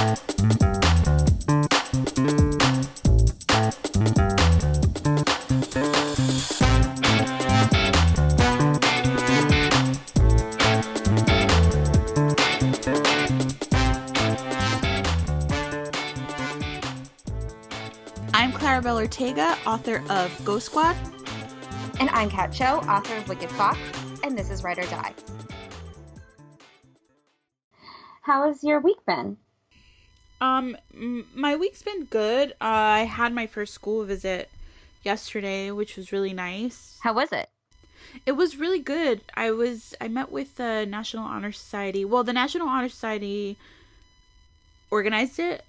I'm Claribel Ortega, author of Ghost Squad. And I'm Kat Cho, author of Wicked Fox, and this is Write or Die. How has your week been? Um, my week's been good. Uh, I had my first school visit yesterday, which was really nice. How was it? It was really good. I was I met with the National Honor Society. Well, the National Honor Society organized it,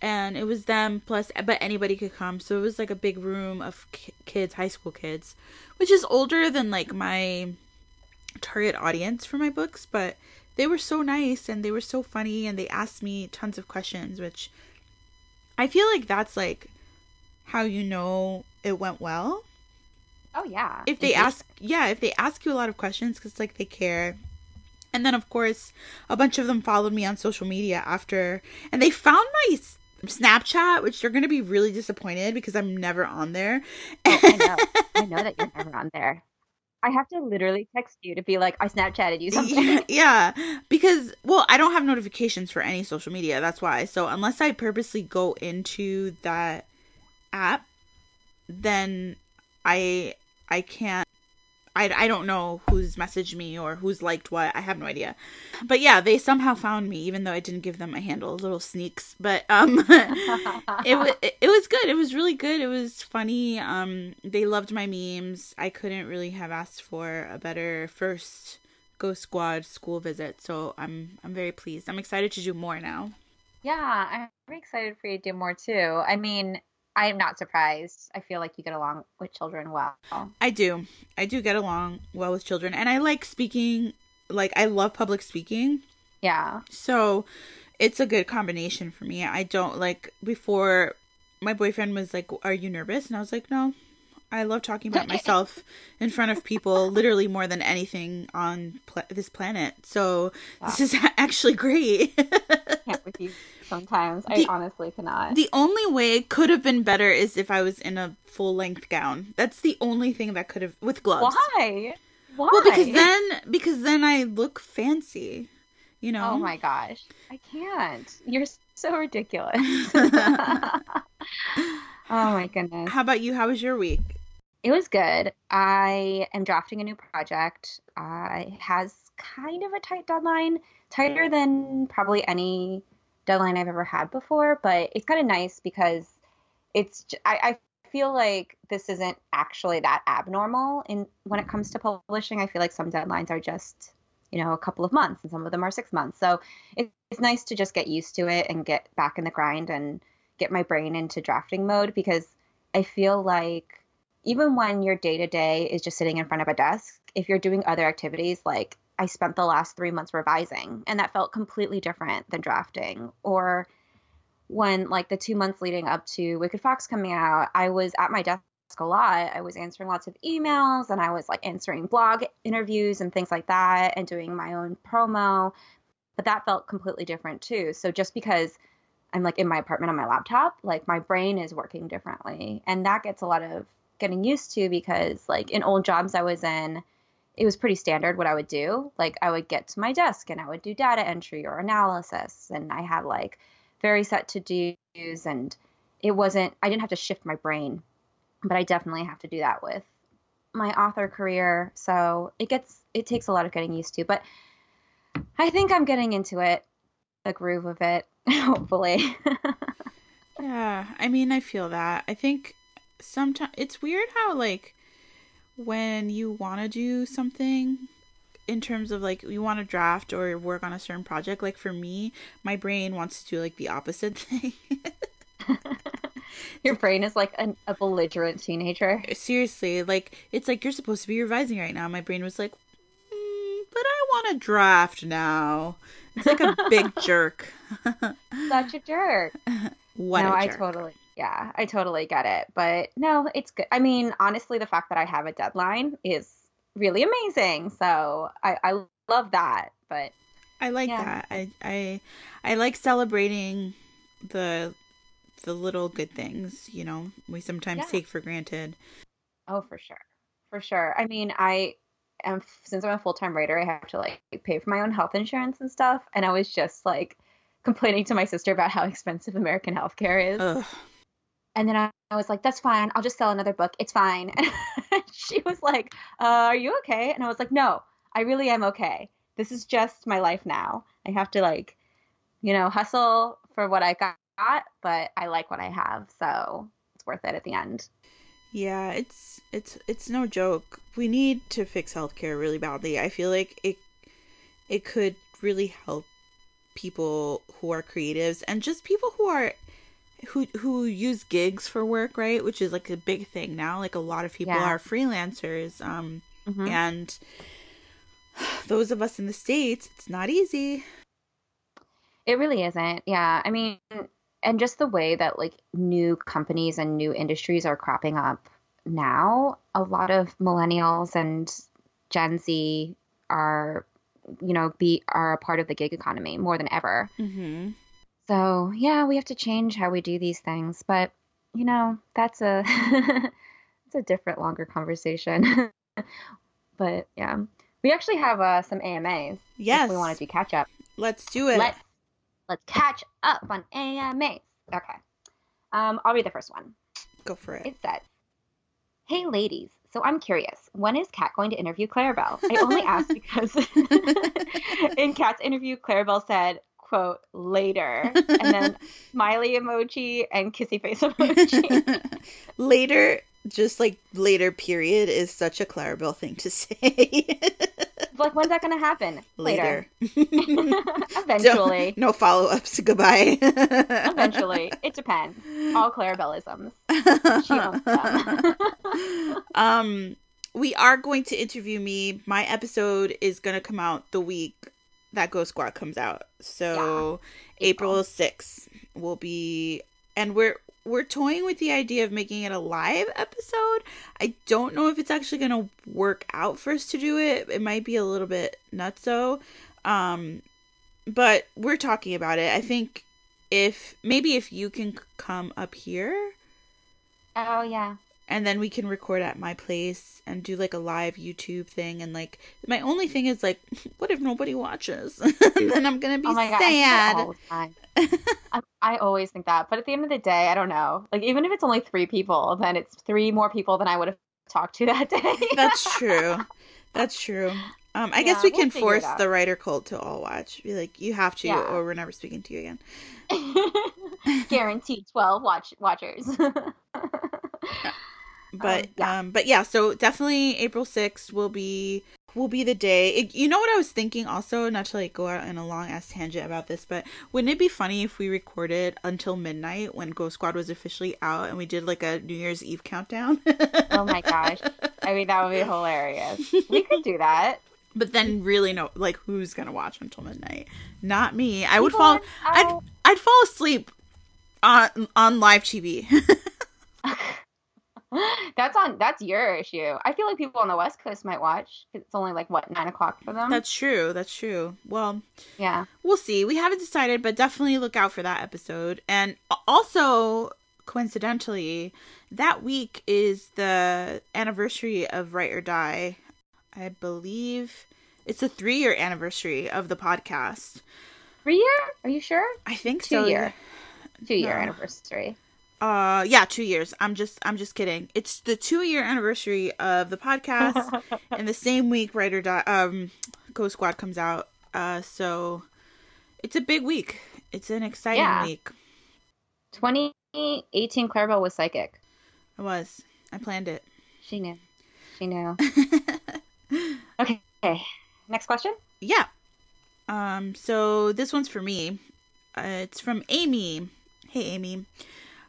and it was them plus, but anybody could come. So it was like a big room of kids, high school kids, which is older than like my target audience for my books, but they were so nice and they were so funny and they asked me tons of questions, which I feel like that's like how you know it went well Oh yeah. if they ask yeah if they ask you a lot of questions because like they care and then of course a bunch of them followed me on social media after and they found my snapchat which they're gonna be really disappointed because i'm never on there Oh, I know. I know that you're never on there. I have to literally text you to be like, I Snapchatted you something. yeah, yeah because well i don't have notifications for any social media that's why so unless i purposely go into that app then i i can't I, I don't know who's messaged me or who's liked what. I have no idea. But yeah, they somehow found me even though I didn't give them my handle, little sneaks. But um it was it, it was good. It was really good. It was funny. Um they loved my memes. I couldn't really have asked for a better first Ghost Squad school visit. So I'm I'm very pleased. I'm excited to do more now. yeah, I'm very excited for you to do more too. I mean, I'm not surprised. I feel like you get along with children well. I do. I do get along well with children and I like speaking like I love public speaking. Yeah. So it's a good combination for me. I don't like before my boyfriend was like, "Are you nervous?" and I was like, "No. I love talking about myself in front of people literally more than anything on pla- this planet. So this is actually great." Can't with you sometimes. I honestly cannot. the only way it could have been better is if I was in a full-length gown. That's the only thing that could have with gloves. Why? Why? Well, because then because then I look fancy. You know? Oh my gosh. I can't. You're so ridiculous. oh my goodness. How about you? How was your week? It was good. I am drafting a new project. Uh, it has kind of a tight deadline, tighter than probably any deadline I've ever had before, but it's kind of nice because it's I feel like this isn't actually that abnormal in when it comes to publishing. I feel like some deadlines are just you know a couple of months and some of them are six months. So it, it's nice to just get used to it and get back in the grind and get my brain into drafting mode because I feel like even when your day to day is just sitting in front of a desk, if you're doing other activities, like I spent the last three months revising, and that felt completely different than drafting. Or when, like, the two months leading up to Wicked Fox coming out, I was at my desk a lot. I was answering lots of emails and I was like answering blog interviews and things like that and doing my own promo. But that felt completely different too. So just because I'm like in my apartment on my laptop, like my brain is working differently. And that gets a lot of getting used to because like in old jobs I was in, it was pretty standard what I would do. Like I would get to my desk and I would do data entry or analysis and I had like very set to do's and it wasn't I didn't have to shift my brain. But I definitely have to do that with my author career. So it gets it takes a lot of getting used to. But I think I'm getting into it, the groove of it, hopefully. Yeah, I mean, I feel that. I think sometimes it's weird how like when you want to do something in terms of like you want to draft or work on a certain project like for me my brain wants to do like the opposite thing Your brain is like an, a belligerent teenager. seriously like it's like you're supposed to be revising right now my brain was like mm, but i want to draft now it's like a big jerk Such a jerk. what no, a I jerk. totally, yeah, I totally get it. But no, it's good. I mean, honestly, the fact that I have a deadline is really amazing. So I, I love that. But I like Yeah. that. I I I like celebrating the the little good things, you know, we sometimes Yeah. take for granted. Oh, for sure. For sure. I mean, I am since I'm a full-time writer, I have to like pay for my own health insurance and stuff, and I was just like complaining to my sister about how expensive American healthcare is. Ugh. And then I, I was like, that's fine. I'll just sell another book. It's fine. And she was like, uh, are you okay? And I was like, no, I really am okay. This is just my life now. I have to like, you know, hustle for what I got, but I like what I have. So it's worth it at the end. Yeah, it's it's it's no joke. We need to fix healthcare really badly. I feel like it it could really help people who are creatives and just people who are who who use gigs for work, right? Which is like a big thing now. Like a lot of people Yeah. are freelancers. Um Mhm. and those of us in the states, it's not easy. It really isn't. Yeah. I mean, and just the way that like new companies and new industries are cropping up now, a lot of millennials and Gen Z are, you know, be are a part of the gig economy more than ever. Mhm. So, yeah, we have to change how we do these things, but you know, that's a it's a different longer conversation. but yeah. We actually have uh, some AMAs Yes. we want to do catch up. Let's do it. Let's let's catch up on AMAs. Okay. Um, I'll read the first one. Go for it. It says, "Hey ladies, so I'm curious. When is Kat going to interview Claribel? I only ask because in Kat's interview, Claribel said." "Quote later," and then smiley emoji and kissy face emoji. later, just like later period is such a Claribel thing to say. like, when's that gonna happen? later. Eventually. no follow ups. Goodbye. Eventually. It depends. All Clarabellisms. She owns them. um, we are going to interview me. My episode is going to come out the week that Ghost Squad comes out. So April April. 6th will be and we're we're toying with the idea of making it a live episode. I don't know if it's actually going to work out for us to do it. It might be a little bit nutso. Um but we're talking about it. I think if maybe if you can come up here oh yeah. And then we can record at my place and do like a live YouTube thing and like my only thing is like what if nobody watches and then I'm gonna be oh god, I sad that all the time. I, I always think that, but at the end of the day, I don't know. Like even if it's only three people, then it's three more people than I would have talked to that day. that's true that's true um I guess Yeah, we we'll can it force the writer cult to all watch be like you have to Yeah. or we're never speaking to you again Guaranteed twelve watch watchers. But yeah. um but yeah so definitely april 6th will be will be the day it, you know what i was thinking also not to like go out in a long ass tangent about this but wouldn't it be funny if we recorded until midnight when ghost squad was officially out and we did like a new year's eve countdown oh my gosh. I mean that would be hilarious. We could do that. but then really no like who's gonna watch until midnight not me i would People fall i'd i'd fall asleep on on live tv That's on. That's your issue. I feel like people on the West Coast might watch. It's only like what nine o'clock for them. that's true that's true well yeah. we'll see. We haven't decided, but definitely look out for that episode. And also, coincidentally, that week is the anniversary of Write or Die. I believe it's a three year anniversary of the podcast. Three year? Are you sure? I think Two so. year. Two year No. anniversary. Uh, yeah, two years. I'm just, I'm just kidding. It's the two year anniversary of the podcast, and the same week writer dot um, Ghost Squad comes out. Uh, so it's a big week. It's an exciting Yeah. week. 2018 Claribel was psychic. I was. I planned it. She knew. She knew. Okay. Next question. yeah. Um. So this one's for me. Uh, it's from Amy. Hey, Amy.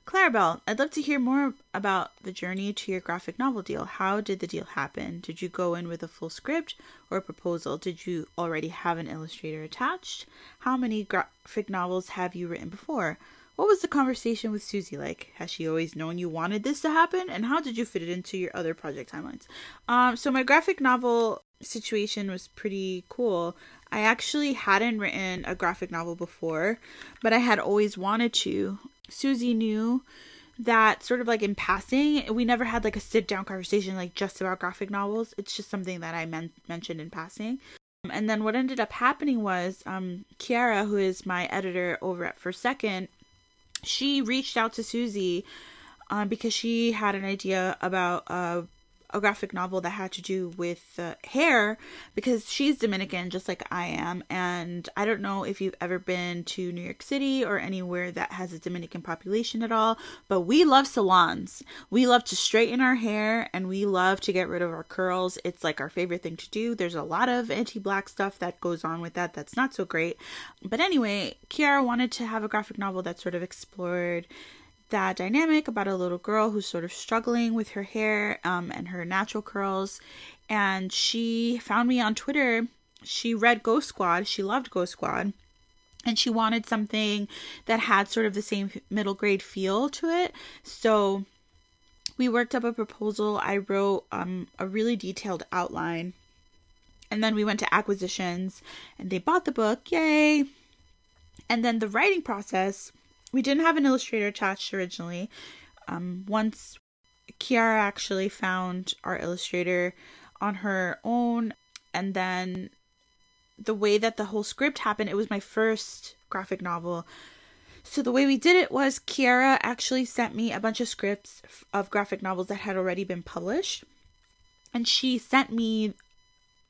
Claribel, I'd love to hear more about the journey to your graphic novel deal. How did the deal happen? Did you go in with a full script or a proposal? Did you already have an illustrator attached? How many graphic novels have you written before? What was the conversation with Susie like? Has she always known you wanted this to happen? And how did you fit it into your other project timelines? Um, so my graphic novel situation was pretty cool. I actually hadn't written a graphic novel before, but I had always wanted to. Susie knew that sort of like in passing, we never had like a sit down conversation like just about graphic novels. It's just something that I men- mentioned in passing. And then what ended up happening was um, Kiara, who is my editor over at First Second, she reached out to Susie um, because she had an idea about uh, a graphic novel that had to do with uh, hair because she's Dominican just like I am and I don't know if you've ever been to New York City or anywhere that has a Dominican population at all but we love salons. We love to straighten our hair and we love to get rid of our curls. It's like our favorite thing to do. There's a lot of anti-black stuff that goes on with that that's not so great. But anyway Kiara wanted to have a graphic novel that sort of explored that dynamic about a little girl who's sort of struggling with her hair um, and her natural curls. And she found me on Twitter. She read Ghost Squad. She loved Ghost Squad. And she wanted something that had sort of the same middle grade feel to it. So we worked up a proposal. I wrote um, a really detailed outline. And then we went to acquisitions and they bought the book. Yay! And then the writing process we didn't have an illustrator attached originally. Um, once Kiara actually found our illustrator on her own, and then the way that the whole script happened, it was my first graphic novel. So the way we did it was Kiara actually sent me a bunch of scripts of graphic novels that had already been published. And she sent me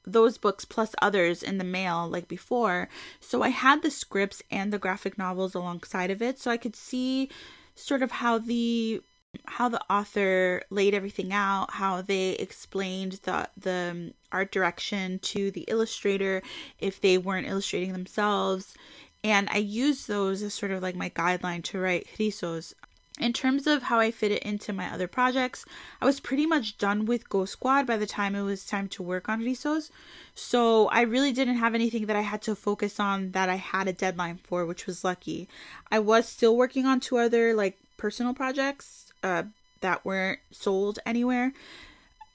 those books plus others in the mail like before. So I had the scripts and the graphic novels alongside of it so I could see sort of how the how the author laid everything out, how they explained the the art direction to the illustrator if they weren't illustrating themselves. And I used those as sort of like my guideline to write Rizos in terms of how I fit it into my other projects, I was pretty much done with Go Squad by the time it was time to work on Rizos. So I really didn't have anything that I had to focus on that I had a deadline for, which was lucky. I was still working on two other like personal projects uh, that weren't sold anywhere.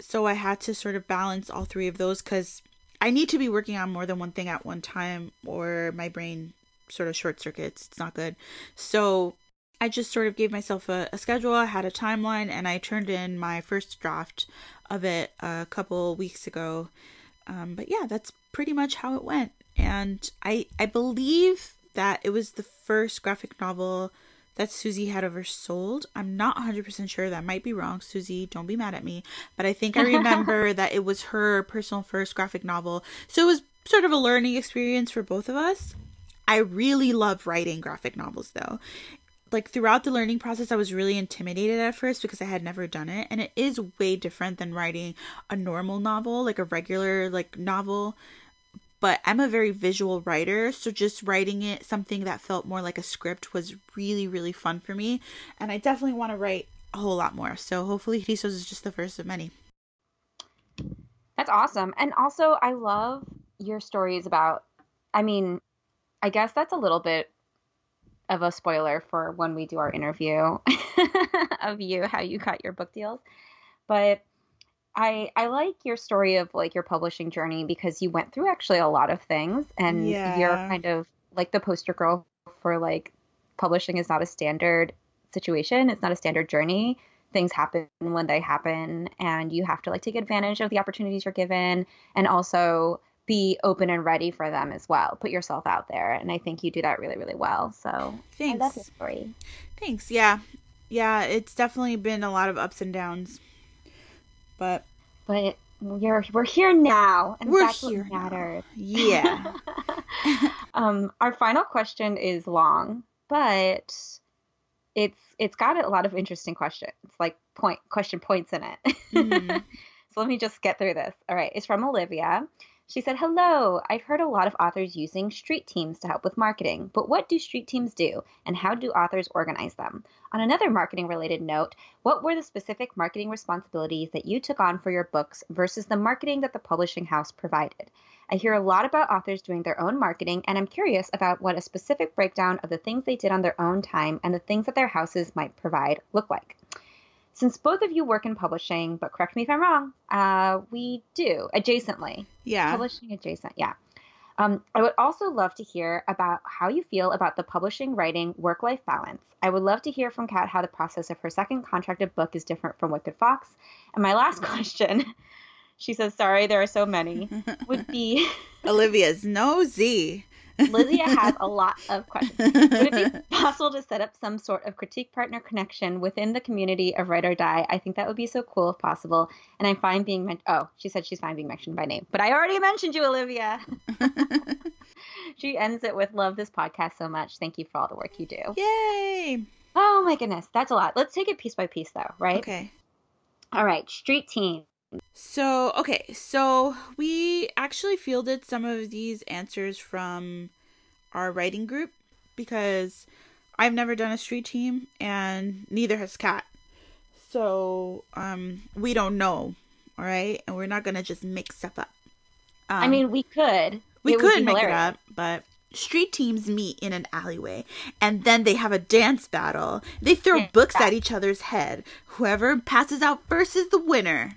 So I had to sort of balance all three of those because I need to be working on more than one thing at one time or my brain sort of short circuits. It's not good. So I just sort of gave myself a, a, schedule. I had a timeline, and I turned in my first draft of it a couple weeks ago. Um, but yeah, that's pretty much how it went. And I I believe that it was the first graphic novel that Susie had ever sold. I'm not 100% sure. That might be wrong. Susie, don't be mad at me. But I think I remember that it was her personal first graphic novel. So it was sort of a learning experience for both of us. I really love writing graphic novels though like throughout the learning process, I was really intimidated at first because I had never done it. And it is way different than writing a normal novel, like a regular like novel. But I'm a very visual writer, so just writing it something that felt more like a script was really, really fun for me. And I definitely want to write a whole lot more. So hopefully Rizos is just the first of many. That's awesome. And also I love your stories about I mean, I guess that's a little bit of a spoiler for when we do our interview of you, how you got your book deals. But I I like your story of like your publishing journey because you went through actually a lot of things and yeah. you're kind of like the poster girl for like publishing is not a standard situation. It's not a standard journey. Things happen when they happen and you have to like take advantage of the opportunities you're given and also be open and ready for them as well. Put yourself out there, and I think you do that really, really well. So thanks. I love your story. Thanks. Yeah, yeah. It's definitely been a lot of ups and downs, but but you're we're here now, and we're that's here what matters. Now. Yeah. um, our final question is long, but it's it's got a lot of interesting questions, like point question points in it. Mm-hmm. so let me just get through this. All right, it's from Olivia. She said, Hello, I've heard a lot of authors using street teams to help with marketing, but what do street teams do, and how do authors organize them? On another marketing related note, what were the specific marketing responsibilities that you took on for your books versus the marketing that the publishing house provided? I hear a lot about authors doing their own marketing, and I'm curious about what a specific breakdown of the things they did on their own time and the things that their houses might provide look like. Since both of you work in publishing, but correct me if I'm wrong, uh, we do adjacently. Yeah. Publishing adjacent, yeah. Um, I would also love to hear about how you feel about the publishing writing work life balance. I would love to hear from Kat how the process of her second contracted book is different from Wicked Fox. And my last question, she says, sorry, there are so many, would be Olivia's nosy. Lydia has a lot of questions. Would it be possible to set up some sort of critique partner connection within the community of Write or Die? I think that would be so cool if possible. And I'm fine being mentioned. Oh, she said she's fine being mentioned by name, but I already mentioned you, Olivia. she ends it with Love this podcast so much. Thank you for all the work you do. Yay! Oh my goodness. That's a lot. Let's take it piece by piece, though, right? Okay. All right. Street team. So, okay, so we actually fielded some of these answers from our writing group because I've never done a street team and neither has Kat. So, um, we don't know, all right? And we're not going to just make stuff up. Um, I mean, we could. we It could make it up, but street teams meet in an alleyway and then they have a dance battle. They throw Yeah. books at each other's head. Whoever passes out first is the winner.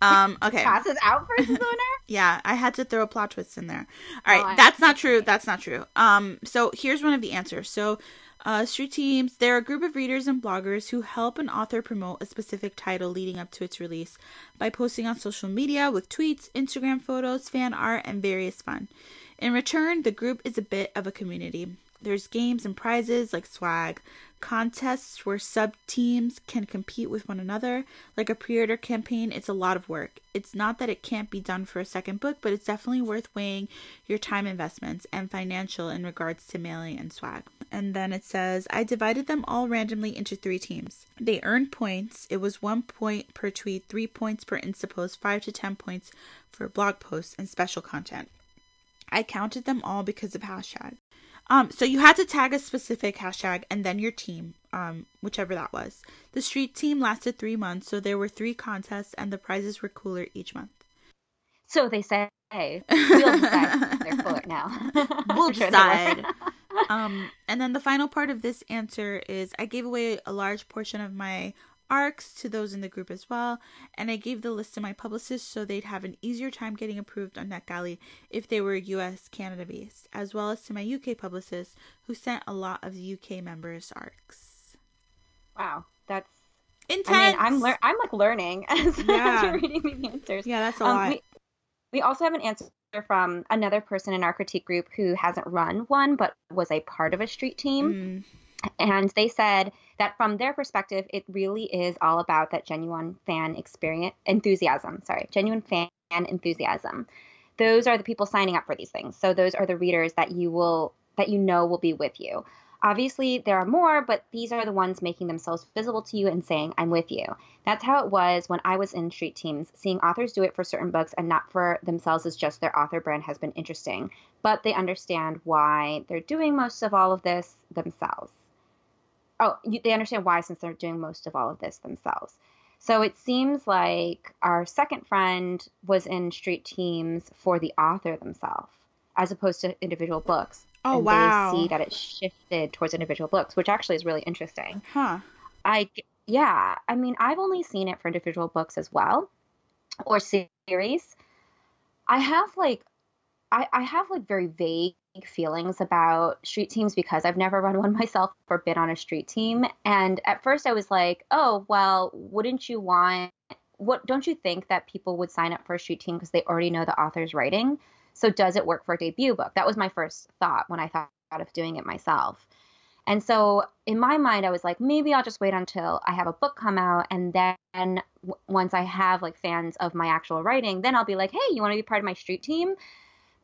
Um, okay. Passes out versus the winner? Yeah, I had to throw a plot twist in there. All right, Oh, that's not true. That's not true. Um, so here's one of the answers. So, uh, street teams, they're a group of readers and bloggers who help an author promote a specific title leading up to its release by posting on social media with tweets, Instagram photos, fan art, and various fun. In return, the group is a bit of a community. There's games and prizes like swag, contests where sub teams can compete with one another. Like a pre order campaign, it's a lot of work. It's not that it can't be done for a second book, but it's definitely worth weighing your time investments and financial in regards to mailing and swag. And then it says, I divided them all randomly into three teams. They earned points. It was one point per tweet, three points per Insta post, five to ten points for blog posts and special content. I counted them all because of hashtag. Um, so you had to tag a specific hashtag and then your team, um, whichever that was. The street team lasted three months, so there were three contests and the prizes were cooler each month. So they say. We'll decide they're cooler now. We'll For sure they were. decide. um, and then the final part of this answer is I gave away a large portion of my arcs to those in the group as well, and I gave the list to my publicists so they'd have an easier time getting approved on NetGalley if they were US Canada based, as well as to my UK publicists who sent a lot of the UK members arcs. Wow, that's. Intense. I mean, I'm lear- I'm like learning as, as Yeah. you're reading the answers. yeah, that's a Um, lot. we, we also have an answer from another person in our critique group who hasn't run one but was a part of a street team. Mm, And they said that from their perspective, it really is all about that genuine fan experience, enthusiasm. Sorry, genuine fan enthusiasm. Those are the people signing up for these things. So those are the readers that you will that you know will be with you. Obviously, there are more, but these are the ones making themselves visible to you and saying, I'm with you. That's how it was when I was in street teams, seeing authors do it for certain books and not for themselves as just their author brand has been interesting. But they understand why they're doing most of all of this themselves oh, you, they understand why since they're doing most of all of this themselves. So it seems like our second friend was in street teams for the author themselves, as opposed to individual books. Oh, and wow. They see that it shifted towards individual books, which actually is really interesting. huh. I yeah, I mean, I've only seen it for individual books as well, or series. I have like, I I have like very vague feelings about street teams because I've never run one myself or been on a street team. And at first, I was like, oh well, wouldn't you want? What don't you think that people would sign up for a street team because they already know the author's writing? So does it work for a debut book? That was my first thought when I thought of doing it myself. And so in my mind, I was like, maybe I'll just wait until I have a book come out. And then w- once I have like fans of my actual writing, then I'll be like, hey, you want to be part of my street team?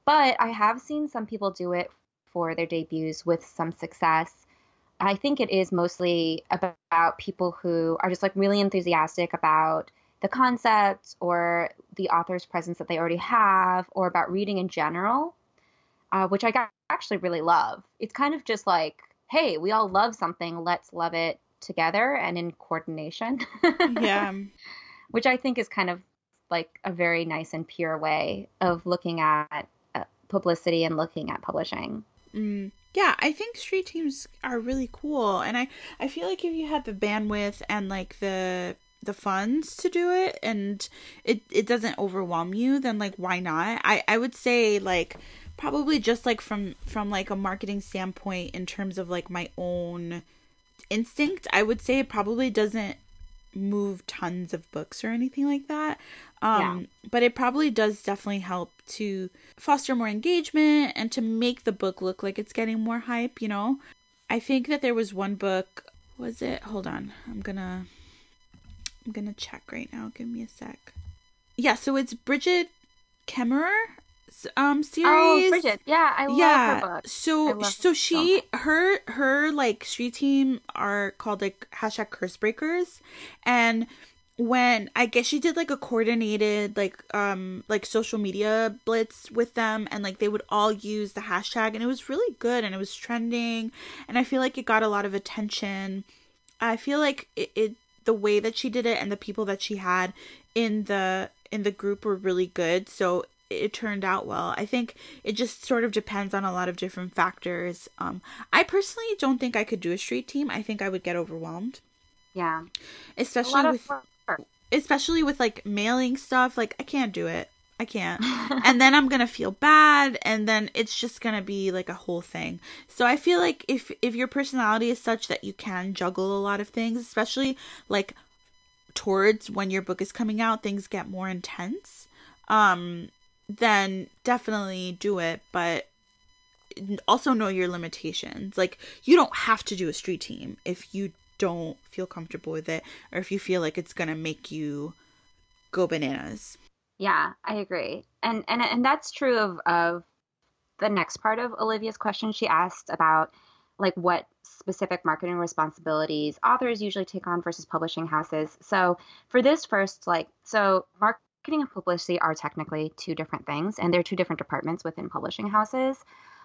But I have seen some people do it for their debuts with some success. I think it is mostly about people who are just like really enthusiastic about the concept or the author's presence that they already have or about reading in general, uh, which I actually really love. It's kind of just like, hey, we all love something, let's love it together and in coordination. Yeah. which I think is kind of like a very nice and pure way of looking at publicity and looking at publishing. Mm, yeah, I think street teams are really cool, and I I feel like if you had the bandwidth and like the the funds to do it and it it doesn't overwhelm you then like why not? I i would say like probably just like from from like a marketing standpoint in terms of like my own instinct i would say it probably doesn't move tons of books or anything like that um yeah. but it probably does definitely help to foster more engagement and to make the book look like it's getting more hype you know i think that there was one book was it hold on i'm gonna i'm gonna check right now give me a sec yeah so it's Brigid Kemmerer um oh, series. Oh, Brigid. Yeah, I love yeah. her book. So so she so her her like street team are called like hashtag curse breakers and when I guess she did like a coordinated like um like social media blitz with them and like they would all use the hashtag and it was really good and it was trending and I feel like it got a lot of attention. I feel like it, it the way that she did it and the people that she had in the in the group were really good. So it turned out well. I think it just sort of depends on a lot of different factors. Um, I personally don't think I could do a street team. I think I would get overwhelmed. Yeah, especially with especially with like mailing stuff. Like I can't do it. I can't. and then I'm gonna feel bad, and then it's just gonna be like a whole thing. So I feel like if if your personality is such that you can juggle a lot of things, especially like towards when your book is coming out, things get more intense. Um, then definitely do it, but also know your limitations. Like you don't have to do a street team if you don't feel comfortable with it or if you feel like it's going to make you go bananas. Yeah, I agree. And and and that's true of of the next part of Olivia's question she asked about like what specific marketing responsibilities authors usually take on versus publishing houses. So for this first like so marketing and publicity are technically two different things, and they're two different departments within publishing houses.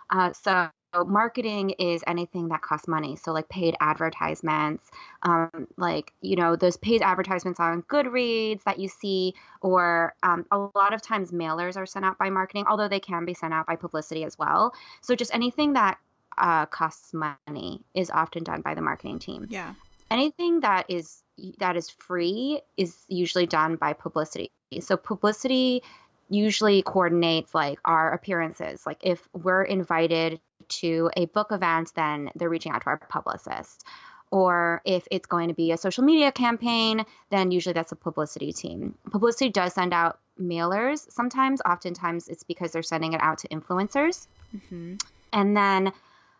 Uh, so marketing is anything that costs money. So like paid advertisements um, like you know those paid advertisements on goodreads that you see or um, a lot of times mailers are sent out by marketing although they can be sent out by publicity as well. So just anything that uh, costs money is often done by the marketing team. Yeah. Anything that is that is free is usually done by publicity. So publicity usually coordinates like our appearances. Like if we're invited to a book event, then they're reaching out to our publicist. Or if it's going to be a social media campaign, then usually that's a publicity team. Publicity does send out mailers sometimes. Oftentimes it's because they're sending it out to influencers. Mm-hmm. And then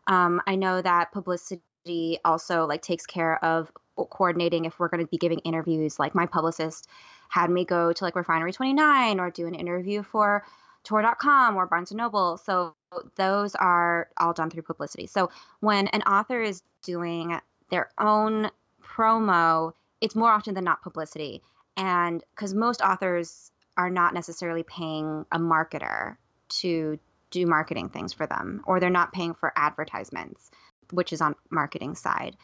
um, I know that publicity also like takes care of coordinating if we're going to be giving interviews. Like my publicist had me go to like Refinery 29 or do an interview for Tor.com or Barnes & Noble. So those are all done through publicity. So when an author is doing their own promo, it's more often than not publicity. And because most authors are not necessarily paying a marketer to do marketing things for them, or they're not paying for advertisements, which is on marketing side.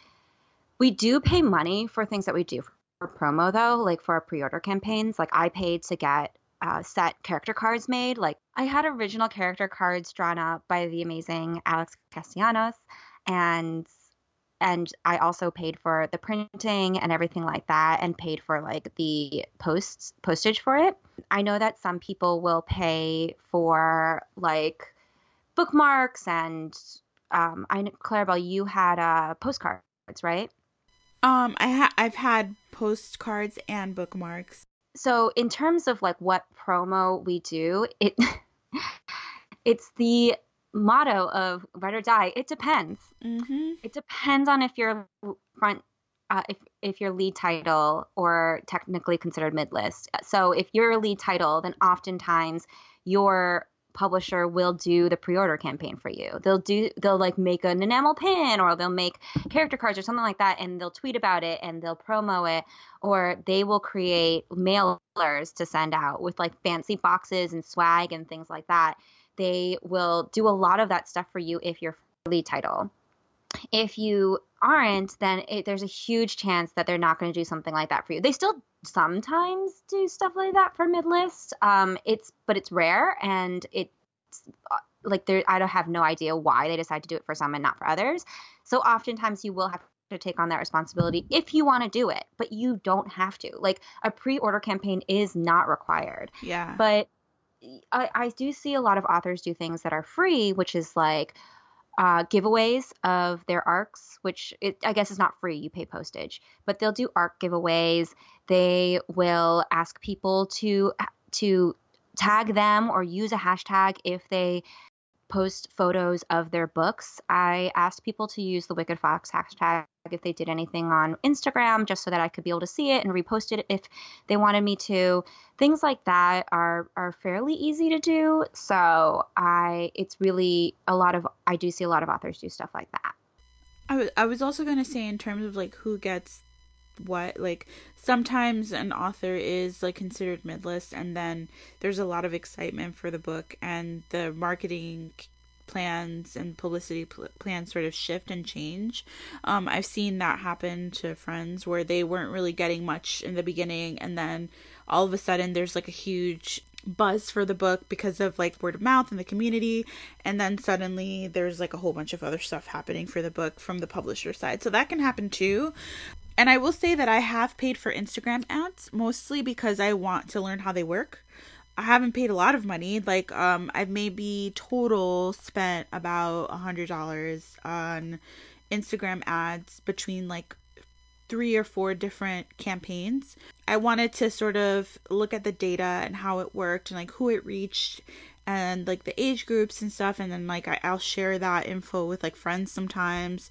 We do pay money for things that we do for promo though, like for our pre-order campaigns, like I paid to get uh, set character cards made. Like I had original character cards drawn up by the amazing Alex Castellanos, and and I also paid for the printing and everything like that, and paid for like the posts postage for it. I know that some people will pay for like bookmarks and um, I know, Claribel, you had uh, postcards, right? Um, I ha- I've had postcards and bookmarks. So in terms of like what promo we do, it it's the motto of write or die. It depends. Mm-hmm. It depends on if your front, uh, if if your lead title or technically considered mid list. So if you're a lead title, then oftentimes your publisher will do the pre-order campaign for you. They'll do they'll like make an enamel pin or they'll make character cards or something like that and they'll tweet about it and they'll promo it or they will create mailers to send out with like fancy boxes and swag and things like that. They will do a lot of that stuff for you if you're lead title. If you aren't, then it, there's a huge chance that they're not going to do something like that for you. They still sometimes do stuff like that for mid list. Um, it's but it's rare and it's uh, like there I don't have no idea why they decide to do it for some and not for others. So oftentimes you will have to take on that responsibility if you want to do it, but you don't have to. Like a pre-order campaign is not required. Yeah. But I, I do see a lot of authors do things that are free, which is like uh, giveaways of their arcs, which it, I guess is not free. You pay postage, but they'll do arc giveaways. They will ask people to to tag them or use a hashtag if they post photos of their books. I asked people to use the Wicked Fox hashtag if they did anything on Instagram, just so that I could be able to see it and repost it if they wanted me to. Things like that are are fairly easy to do. So I, it's really a lot of. I do see a lot of authors do stuff like that. I was I was also gonna say in terms of like who gets what like sometimes an author is like considered midlist and then there's a lot of excitement for the book and the marketing plans and publicity pl- plans sort of shift and change. Um, I've seen that happen to friends where they weren't really getting much in the beginning, and then all of a sudden there's like a huge buzz for the book because of like word of mouth in the community and then suddenly there's like a whole bunch of other stuff happening for the book from the publisher side so that can happen too and I will say that I have paid for Instagram ads mostly because I want to learn how they work. I haven't paid a lot of money. Like, um, I've maybe total spent about a hundred dollars on Instagram ads between like three or four different campaigns. I wanted to sort of look at the data and how it worked and like who it reached and like the age groups and stuff and then like I, will share that info with like friends sometimes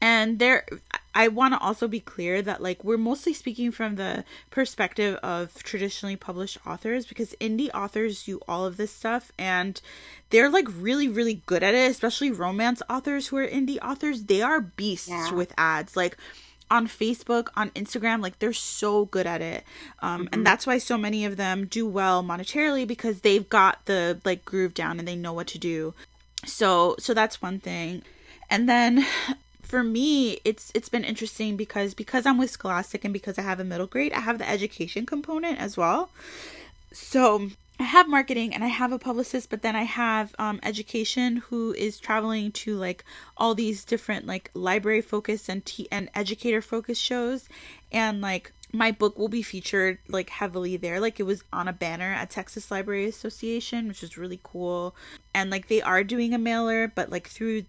and there i want to also be clear that like we're mostly speaking from the perspective of traditionally published authors because indie authors do all of this stuff and they're like really really good at it especially romance authors who are indie authors they are beasts yeah. with ads like on Facebook, on Instagram, like they're so good at it. Um, mm-hmm. and that's why so many of them do well monetarily because they've got the like groove down and they know what to do. So, so that's one thing. And then for me it's it's been interesting because because I'm with Scholastic and because I have a middle grade, I have the education component as well. So I have marketing and I have a publicist, but then I have um, education who is traveling to like all these different like library focus and t- and educator focus shows, and like my book will be featured like heavily there. Like it was on a banner at Texas Library Association, which is really cool, and like they are doing a mailer, but like through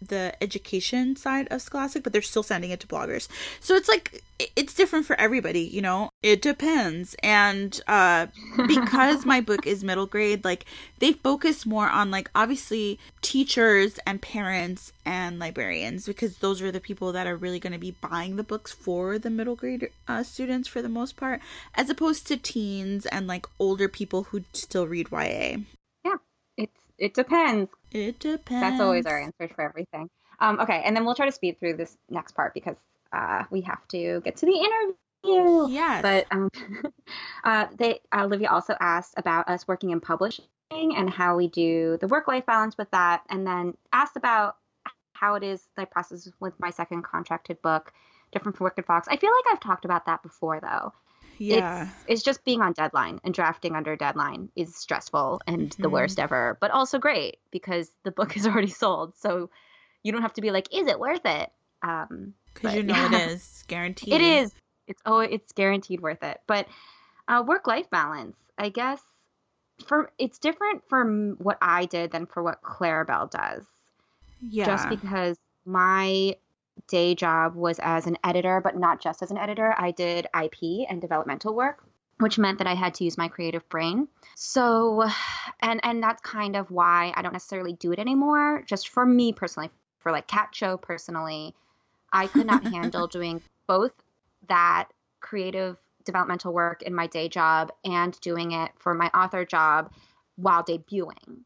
the education side of Scholastic, but they're still sending it to bloggers. So it's like it's different for everybody, you know. It depends. And uh because my book is middle grade, like they focus more on like obviously teachers and parents and librarians because those are the people that are really going to be buying the books for the middle grade uh, students for the most part as opposed to teens and like older people who still read YA. Yeah. It's it depends it depends. That's always our answer for everything. Um, okay, and then we'll try to speed through this next part because uh, we have to get to the interview. Yes. But um, uh, they, uh, Olivia also asked about us working in publishing and how we do the work-life balance with that, and then asked about how it is the process with my second contracted book, different from Wicked Fox. I feel like I've talked about that before though. Yeah. It's, it's just being on deadline and drafting under deadline is stressful and mm-hmm. the worst ever, but also great because the book is already sold. So you don't have to be like, is it worth it? Um, because you know yeah. it is guaranteed. It is. It's oh, it's guaranteed worth it. But uh, work-life balance, I guess, for it's different from what I did than for what Claribel does. Yeah. Just because my day job was as an editor, but not just as an editor. I did IP and developmental work, which meant that I had to use my creative brain. So, and and that's kind of why I don't necessarily do it anymore. Just for me personally, for like Kat Cho personally, I could not handle doing both that creative developmental work in my day job and doing it for my author job while debuting.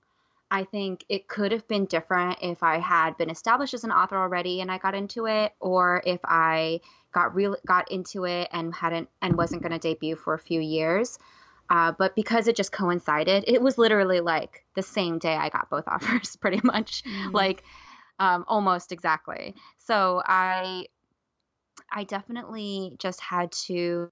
I think it could have been different if I had been established as an author already and I got into it, or if I got real got into it and hadn't and wasn't going to debut for a few years. Uh, but because it just coincided, it was literally like the same day I got both offers, pretty much, mm. like um, almost exactly. So I, I definitely just had to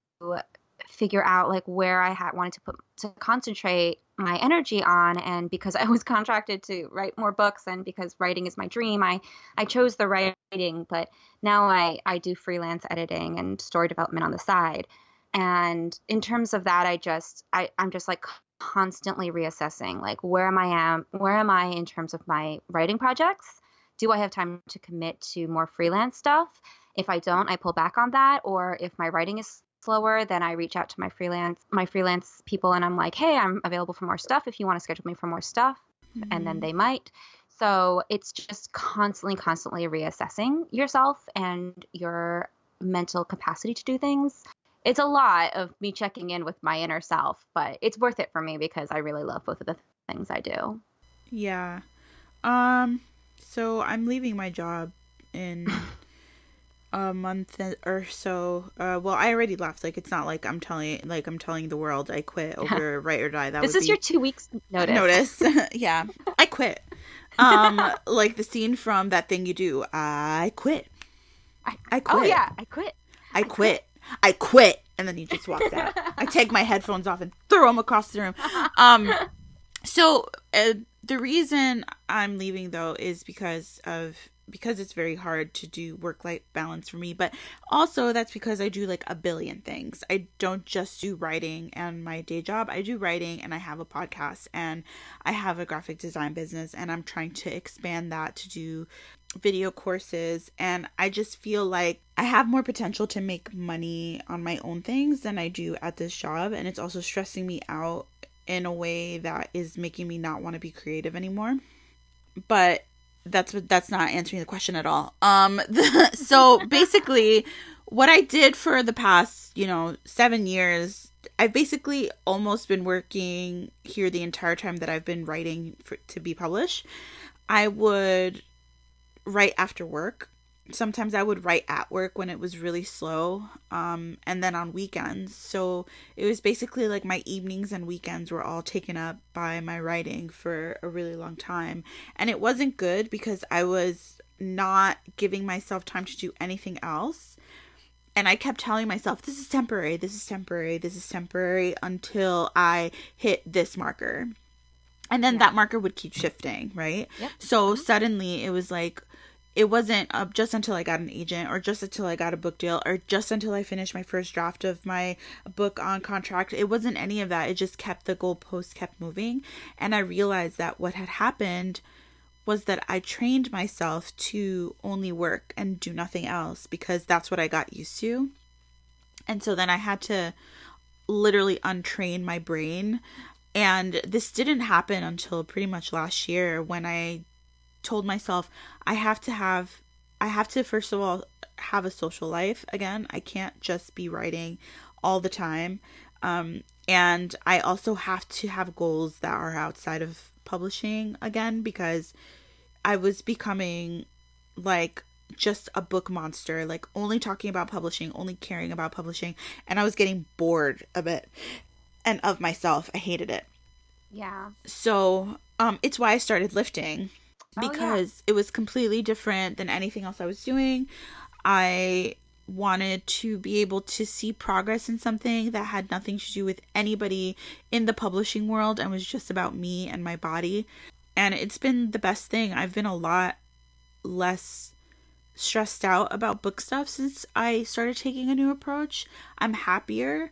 figure out like where I had wanted to put to concentrate my energy on and because I was contracted to write more books and because writing is my dream I I chose the writing but now I I do freelance editing and story development on the side. And in terms of that I just I I'm just like constantly reassessing like where am I am where am I in terms of my writing projects? Do I have time to commit to more freelance stuff? If I don't I pull back on that or if my writing is slower, then I reach out to my freelance my freelance people and I'm like, "Hey, I'm available for more stuff if you want to schedule me for more stuff." Mm-hmm. And then mm-hmm. they might. So, it's just constantly constantly reassessing yourself and your mental capacity to do things. It's a lot of me checking in with my inner self, but it's worth it for me because I really love both of the things I do. Yeah. Um so I'm leaving my job in a month or so. Uh, well, I already left. Like, it's not like I'm telling like I'm telling the world I quit over Ride or Die. That this is be... your two weeks notice. Notice, yeah, I quit. Um, like the scene from that thing you do. I quit. I, I quit. Oh yeah, I quit. I, I quit. quit. I quit. And then he just walks out. I take my headphones off and throw them across the room. Um, so uh, the reason I'm leaving though is because of because it's very hard to do work life balance for me, but also that's because I do like a billion things. I don't just do writing and my day job, I do writing and I have a podcast and I have a graphic design business and I'm trying to expand that to do video courses and I just feel like I have more potential to make money on my own things than I do at this job and it's also stressing me out in a way that is making me not want to be creative anymore. But that's what that's not answering the question at all. Um, the, so basically, what I did for the past, you know, seven years, I've basically almost been working here the entire time that I've been writing for, to be published. I would write after work sometimes I would write at work when it was really slow, um, and then on weekends. So it was basically like my evenings and weekends were all taken up by my writing for a really long time. And it wasn't good because I was not giving myself time to do anything else. And I kept telling myself, this is temporary, this is temporary, this is temporary until I hit this marker. And then yeah. that marker would keep shifting, right? Yep. So mm-hmm. suddenly it was like, it wasn't uh, just until I got an agent or just until I got a book deal or just until I finished my first draft of my book on contract. It wasn't any of that. It just kept the goalposts kept moving. And I realized that what had happened was that I trained myself to only work and do nothing else because that's what I got used to. And so then I had to literally untrain my brain. And this didn't happen until pretty much last year when I told myself I have to have I have to first of all have a social life again. I can't just be writing all the time. Um, and I also have to have goals that are outside of publishing again because I was becoming like just a book monster, like only talking about publishing, only caring about publishing, and I was getting bored of it and of myself. I hated it. Yeah. So, um it's why I started lifting because oh, yeah. it was completely different than anything else I was doing. I wanted to be able to see progress in something that had nothing to do with anybody in the publishing world and was just about me and my body. And it's been the best thing. I've been a lot less stressed out about book stuff since I started taking a new approach. I'm happier.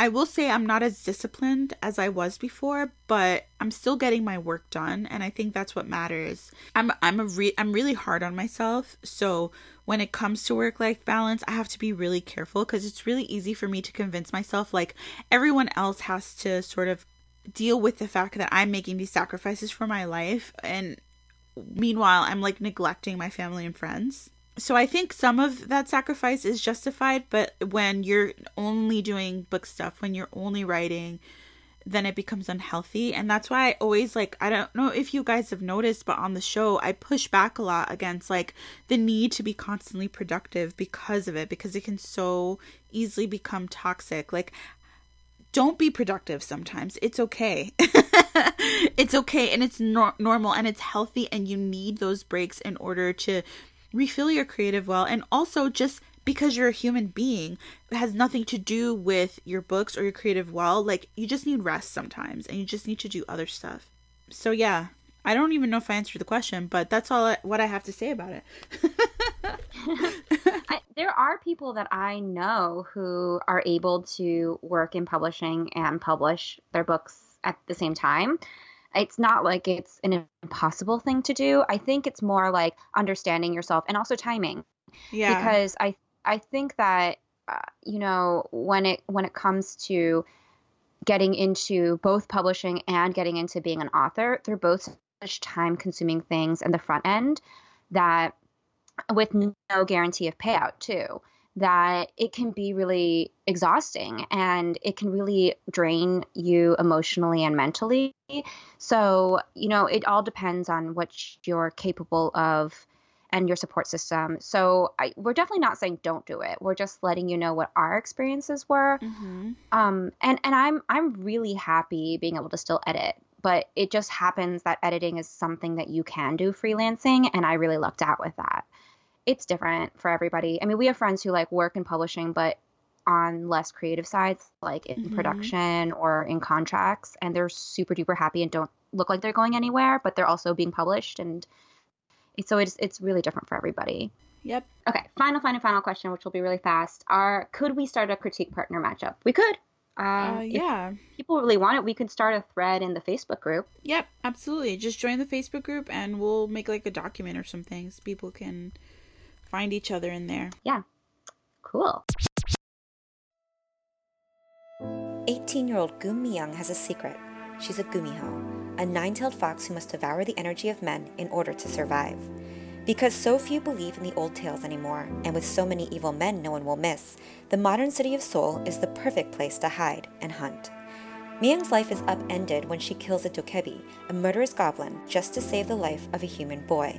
I will say I'm not as disciplined as I was before, but I'm still getting my work done and I think that's what matters. I'm I'm a re- I'm really hard on myself, so when it comes to work life balance, I have to be really careful cuz it's really easy for me to convince myself like everyone else has to sort of deal with the fact that I'm making these sacrifices for my life and meanwhile I'm like neglecting my family and friends so I think some of that sacrifice is justified, but when you're only doing book stuff, when you're only writing, then it becomes unhealthy. And that's why I always like, I don't know if you guys have noticed, but on the show, I push back a lot against like the need to be constantly productive because of it, because it can so easily become toxic. Like, don't be productive sometimes. It's okay. it's okay and it's nor- normal and it's healthy and you need those breaks in order to refill your creative well and also just because you're a human being. Has nothing to do with your books or your creative well. Like you just need rest sometimes and you just need to do other stuff. So yeah, I don't even know if I answered the question, but that's all I, what I have to say about it. I, there are people that I know who are able to work in publishing and publish their books at the same time. It's not like it's an impossible thing to do. I think it's more like understanding yourself and also timing. Yeah. Because I I think that uh, you know when it when it comes to getting into both publishing and getting into being an author, they're both such time consuming things in the front end that with no guarantee of payout too that it can be really exhausting and it can really drain you emotionally and mentally. So, you know, it all depends on what you're capable of and your support system. So, I, we're definitely not saying don't do it. We're just letting you know what our experiences were. Mm-hmm. Um, and and I'm I'm really happy being able to still edit but it just happens that editing is something that you can do freelancing and i really lucked out with that it's different for everybody i mean we have friends who like work in publishing but on less creative sides like in mm-hmm. production or in contracts and they're super duper happy and don't look like they're going anywhere but they're also being published and so it's it's really different for everybody yep okay final final final question which will be really fast are could we start a critique partner matchup we could um, uh, yeah. people really want it, we could start a thread in the Facebook group. Yep, absolutely. Just join the Facebook group and we'll make like a document or something so people can find each other in there. Yeah. Cool. 18 year old Gu Miyoung has a secret. She's a Gumiho, a nine tailed fox who must devour the energy of men in order to survive. Because so few believe in the old tales anymore, and with so many evil men no one will miss, the modern city of Seoul is the perfect place to hide and hunt. Miyoung's life is upended when she kills a dokkaebi, a murderous goblin, just to save the life of a human boy.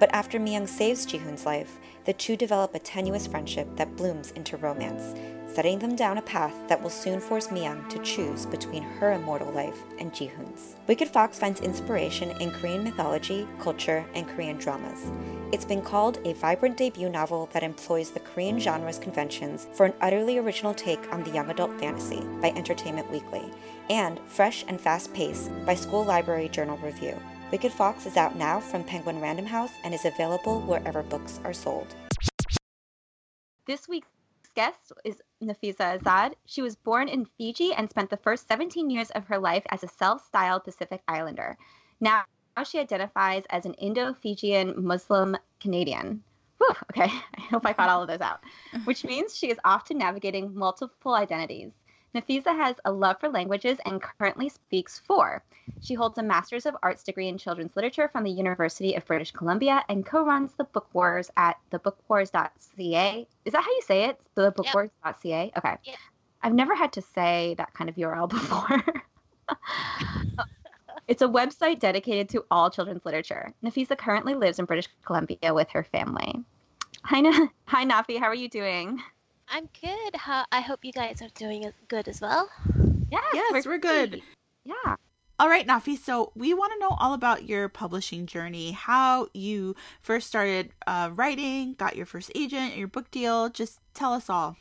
But after Miyoung saves Jihoon's life, the two develop a tenuous friendship that blooms into romance, setting them down a path that will soon force Miyoung to choose between her immortal life and Jihoon's. Wicked Fox finds inspiration in Korean mythology, culture, and Korean dramas. It's been called a vibrant debut novel that employs the Korean genre's conventions for an utterly original take on the young adult fantasy by Entertainment Weekly, and fresh and fast paced by School Library Journal Review. Wicked Fox is out now from Penguin Random House and is available wherever books are sold. This week's guest is Nafiza Azad. She was born in Fiji and spent the first 17 years of her life as a self styled Pacific Islander. Now she identifies as an Indo Fijian Muslim Canadian. Whew, okay, I hope I got all of those out. Which means she is often navigating multiple identities. Nafiza has a love for languages and currently speaks four. She holds a Master's of Arts degree in Children's Literature from the University of British Columbia and co-runs the Book Wars at thebookwars.ca. Is that how you say it? Thebookwars.ca? Okay. Yep. I've never had to say that kind of URL before. it's a website dedicated to all children's literature. Nafiza currently lives in British Columbia with her family. Hi, Na- Hi Nafi. How are you doing? I'm good. How, I hope you guys are doing good as well. Yes, yes we're, we're good. Yeah. All right, Nafi. So we want to know all about your publishing journey, how you first started uh, writing, got your first agent, your book deal. Just tell us all.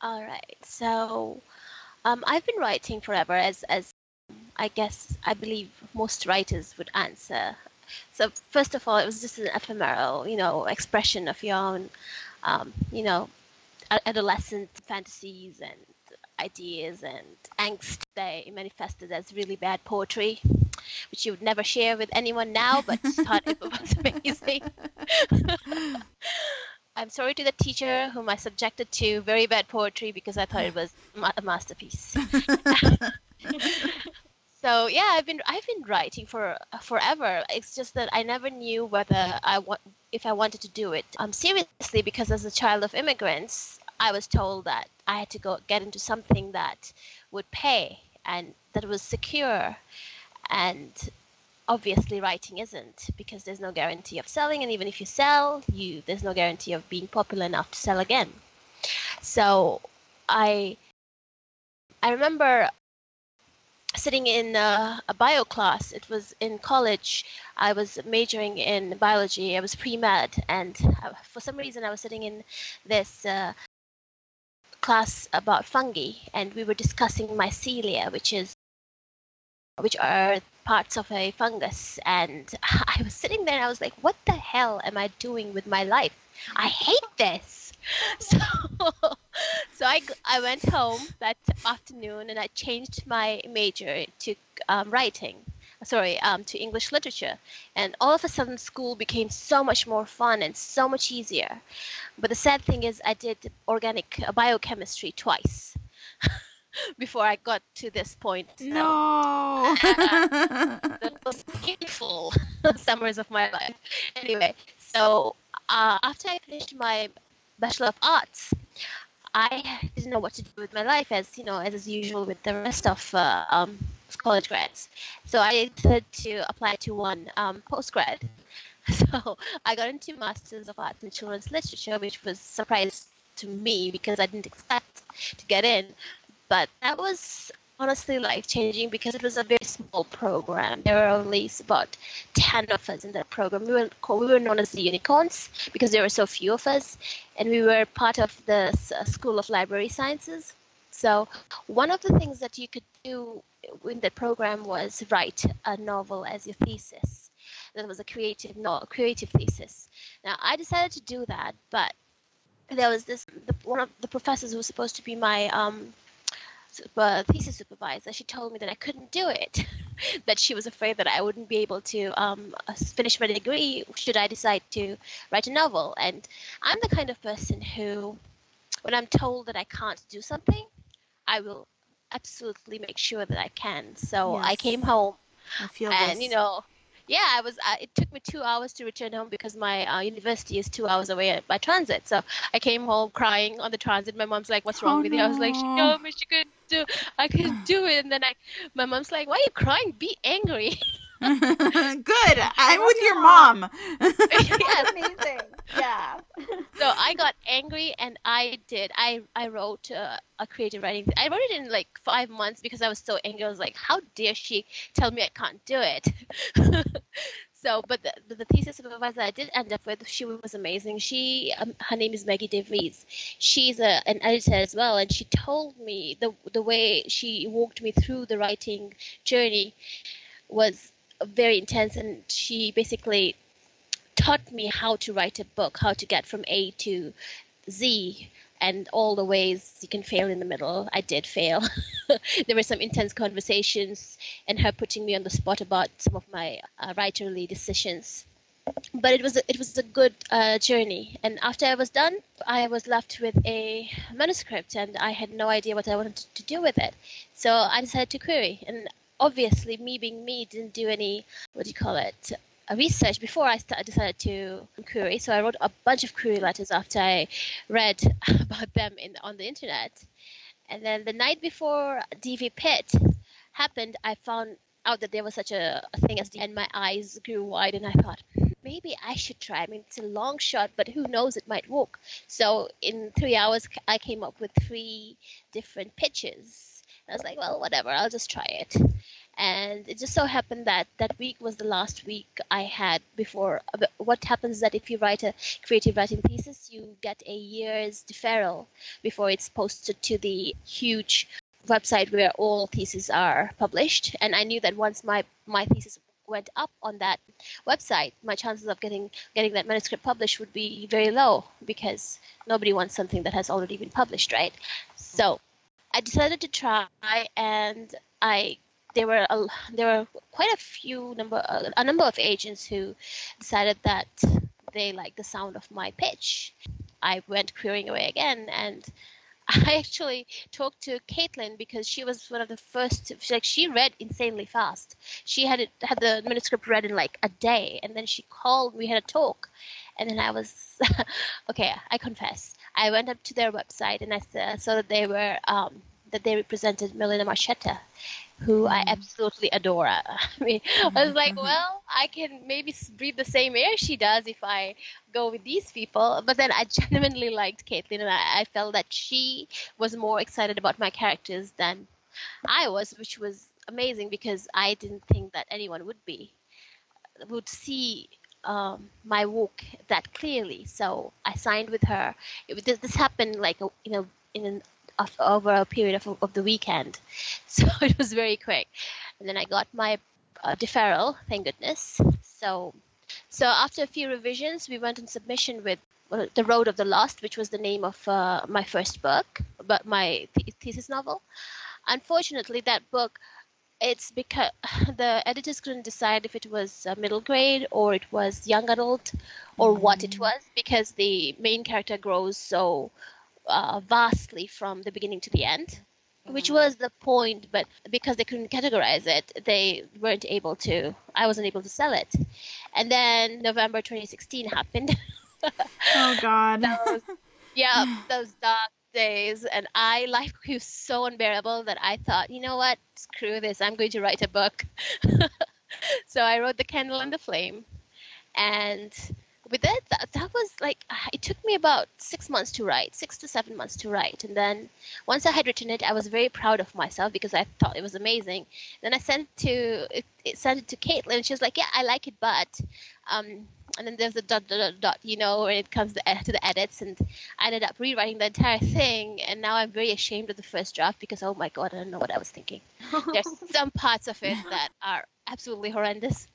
All right. So um, I've been writing forever, as as I guess I believe most writers would answer. So first of all, it was just an ephemeral, you know, expression of your own, um, you know, adolescent fantasies and ideas and angst they manifested as really bad poetry which you would never share with anyone now but thought it was amazing. I'm sorry to the teacher whom i subjected to very bad poetry because i thought it was a masterpiece. So yeah i've been i've been writing for forever. It's just that i never knew whether i want if i wanted to do it. Um, seriously because as a child of immigrants I was told that I had to go get into something that would pay and that was secure. And obviously writing isn't because there's no guarantee of selling and even if you sell, you there's no guarantee of being popular enough to sell again. So I I remember sitting in a, a bio class. It was in college. I was majoring in biology. I was pre med, and uh, for some reason, I was sitting in this uh, class about fungi, and we were discussing mycelia, which is which are parts of a fungus. And I was sitting there, and I was like, "What the hell am I doing with my life? I hate this." So, so I, I went home that afternoon and I changed my major to um, writing, sorry, um, to English literature. And all of a sudden, school became so much more fun and so much easier. But the sad thing is, I did organic biochemistry twice. before I got to this point. No. that was painful summers of my life. Anyway, so uh, after I finished my Bachelor of Arts, I didn't know what to do with my life, as you know, as is usual with the rest of uh, um, college grads. So I decided to apply to one um, postgrad. So I got into Masters of Arts in Children's Literature, which was a surprise to me because I didn't expect to get in. But that was honestly life changing because it was a very small program. There were only about 10 of us in that program. We were, we were known as the unicorns because there were so few of us, and we were part of the uh, School of Library Sciences. So, one of the things that you could do in that program was write a novel as your thesis. That was a creative, no, creative thesis. Now, I decided to do that, but there was this the, one of the professors who was supposed to be my um, uh, thesis supervisor, she told me that I couldn't do it, that she was afraid that I wouldn't be able to um, uh, finish my degree should I decide to write a novel. And I'm the kind of person who, when I'm told that I can't do something, I will absolutely make sure that I can. So yes. I came home I and, this. you know, yeah, I was. Uh, it took me two hours to return home because my uh, university is two hours away by transit. So I came home crying on the transit. My mom's like, "What's wrong oh, with you?" I was like, "No, told me she could do. I could do it." And then I, my mom's like, "Why are you crying? Be angry." Good. I'm with your mom. yeah, amazing. Yeah. so I got angry and I did. I I wrote uh, a creative writing. I wrote it in like five months because I was so angry. I was like, how dare she tell me I can't do it? So, but the, the, thesis supervisor I did end up with, she was amazing. She, um, her name is Maggie DeVries. She's a, an editor as well, and she told me the the way she walked me through the writing journey was very intense, and she basically taught me how to write a book, how to get from A to Z, and all the ways you can fail in the middle. I did fail. there were some intense conversations, and her putting me on the spot about some of my uh, writerly decisions. But it was a, it was a good uh, journey, and after I was done, I was left with a manuscript, and I had no idea what I wanted to do with it. So I decided to query, and obviously, me being me, didn't do any what do you call it research before I started, decided to query. So I wrote a bunch of query letters after I read about them in on the internet. And then the night before DV Pit happened, I found out that there was such a, a thing as the, and my eyes grew wide, and I thought maybe I should try. I mean, it's a long shot, but who knows? It might work. So in three hours, I came up with three different pitches I was like, well, whatever, I'll just try it. And it just so happened that that week was the last week I had before. Uh, what happens is that if you write a creative writing thesis, you get a year's deferral before it's posted to the huge website where all theses are published. And I knew that once my my thesis went up on that website, my chances of getting getting that manuscript published would be very low because nobody wants something that has already been published, right? So I decided to try, and I there were a, there were quite a few number a number of agents who decided that they liked the sound of my pitch. I went querying away again, and I actually talked to Caitlin because she was one of the first. Like she read insanely fast. She had it had the manuscript read in like a day, and then she called. We had a talk, and then I was okay. I confess. I went up to their website and I saw that they were um, that they represented Melina Marchetta, who I mm. absolutely adore. I mean, I was like, mm-hmm. well, I can maybe breathe the same air she does if I go with these people. But then I genuinely liked Caitlin, and I, I felt that she was more excited about my characters than I was, which was amazing because I didn't think that anyone would be would see um, my work that clearly. So I signed with her. It, this, this happened like a, you know in an of, over a period of, of the weekend, so it was very quick. And then I got my uh, deferral, thank goodness. So so after a few revisions, we went on submission with well, The Road of the Lost, which was the name of uh, my first book, but my th- thesis novel. Unfortunately, that book it's because the editors couldn't decide if it was middle grade or it was young adult or what it was because the main character grows so uh, vastly from the beginning to the end mm-hmm. which was the point but because they couldn't categorize it they weren't able to i wasn't able to sell it and then november 2016 happened oh god those, yeah those dark days and I life was so unbearable that I thought, you know what, screw this, I'm going to write a book. so I wrote The Candle and the Flame. And with that, that, that was like it took me about six months to write, six to seven months to write, and then once I had written it, I was very proud of myself because I thought it was amazing. Then I sent it to it, it sent it to Caitlin, and she was like, "Yeah, I like it, but um, and then there's a dot, dot, dot, dot, you know, when it comes to, to the edits. And I ended up rewriting the entire thing. And now I'm very ashamed of the first draft because, oh my God, I don't know what I was thinking. There's some parts of it that are absolutely horrendous.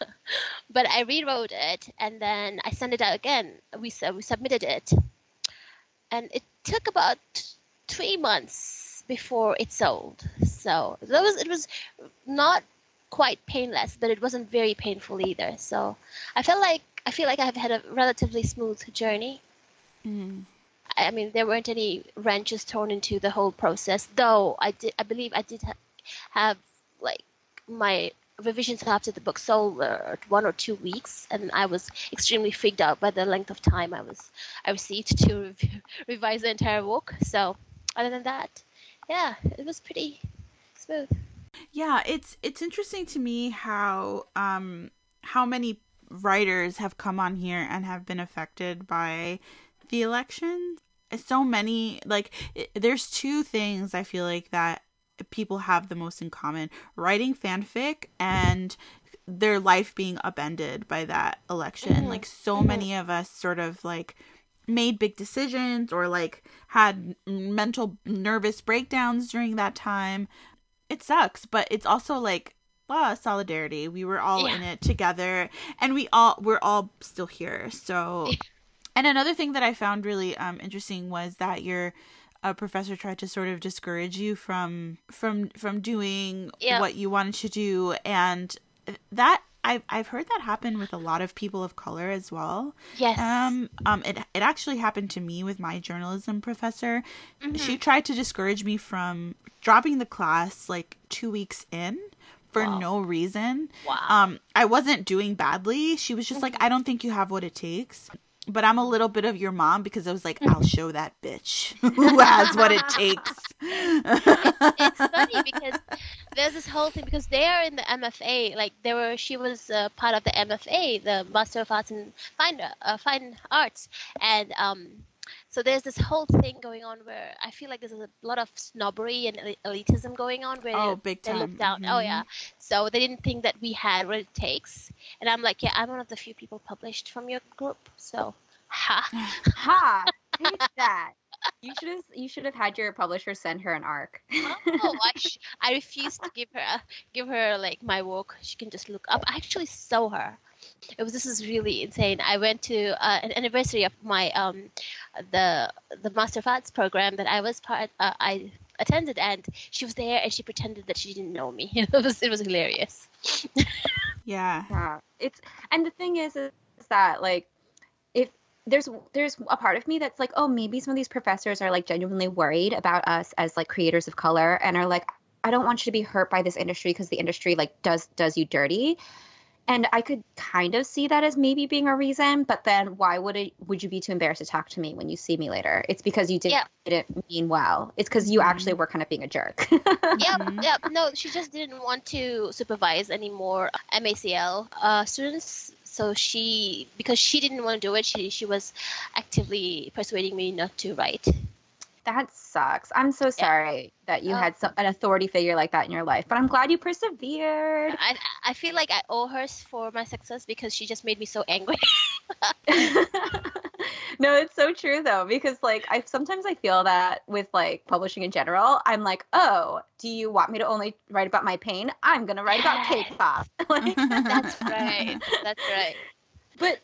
but I rewrote it and then I sent it out again. We, we submitted it. And it took about three months before it sold. So that was, it was not quite painless, but it wasn't very painful either. So I felt like I feel like I've had a relatively smooth journey. Mm. I mean, there weren't any wrenches thrown into the whole process, though. I did. I believe I did ha- have like my revisions after the book sold one or two weeks, and I was extremely freaked out by the length of time I was I received to rev- revise the entire book. So, other than that, yeah, it was pretty smooth. Yeah, it's it's interesting to me how um how many writers have come on here and have been affected by the election. So many like it, there's two things I feel like that people have the most in common: writing fanfic and their life being upended by that election. Mm-hmm. Like so mm-hmm. many of us sort of like made big decisions or like had mental nervous breakdowns during that time it sucks, but it's also like ah, solidarity. We were all yeah. in it together, and we all we're all still here. So, and another thing that I found really um interesting was that your a professor tried to sort of discourage you from from from doing yeah. what you wanted to do and that I've I've heard that happen with a lot of people of color as well. Yes. Um. Um. It it actually happened to me with my journalism professor. Mm-hmm. She tried to discourage me from dropping the class like two weeks in for wow. no reason. Wow. Um. I wasn't doing badly. She was just mm-hmm. like, I don't think you have what it takes but I'm a little bit of your mom because I was like, I'll show that bitch who has what it takes. it's, it's, funny because there's this whole thing because they are in the MFA, like they were, she was uh, part of the MFA, the Master of Arts in Fine uh, Fine Arts, and um, so there's this whole thing going on where I feel like there's a lot of snobbery and elitism going on where oh, big they time. look down. Mm-hmm. Oh yeah, so they didn't think that we had what it takes, and I'm like, yeah, I'm one of the few people published from your group, so ha ha, take that. You should have you should have had your publisher send her an arc. oh, I, sh- I refuse to give her give her like my work. She can just look up. I actually saw her it was this is really insane. I went to uh, an anniversary of my um the the Master of Arts program that I was part uh, I attended and she was there and she pretended that she didn't know me. it was it was hilarious. yeah. Yeah. It's and the thing is is that like if there's there's a part of me that's like oh maybe some of these professors are like genuinely worried about us as like creators of color and are like I don't want you to be hurt by this industry because the industry like does does you dirty and I could kind of see that as maybe being a reason, but then why would it would you be too embarrassed to talk to me when you see me later? It's because you did, yeah. not mean well. It's because you mm-hmm. actually were kind of being a jerk. yep, mm-hmm. yep. No, she just didn't want to supervise any more MACL uh, students. So she, because she didn't want to do it, she she was actively persuading me not to write That sucks. I'm so sorry that you Oh. had some, an authority figure like that in your life, but I'm glad you persevered. I I feel like I owe her for my success because she just made me so angry. no, it's so true though, because like I sometimes I feel that with like publishing in general, I'm like, oh, do you want me to only write about my pain? I'm gonna write about Yes. K-pop. like, That's right. That's right. but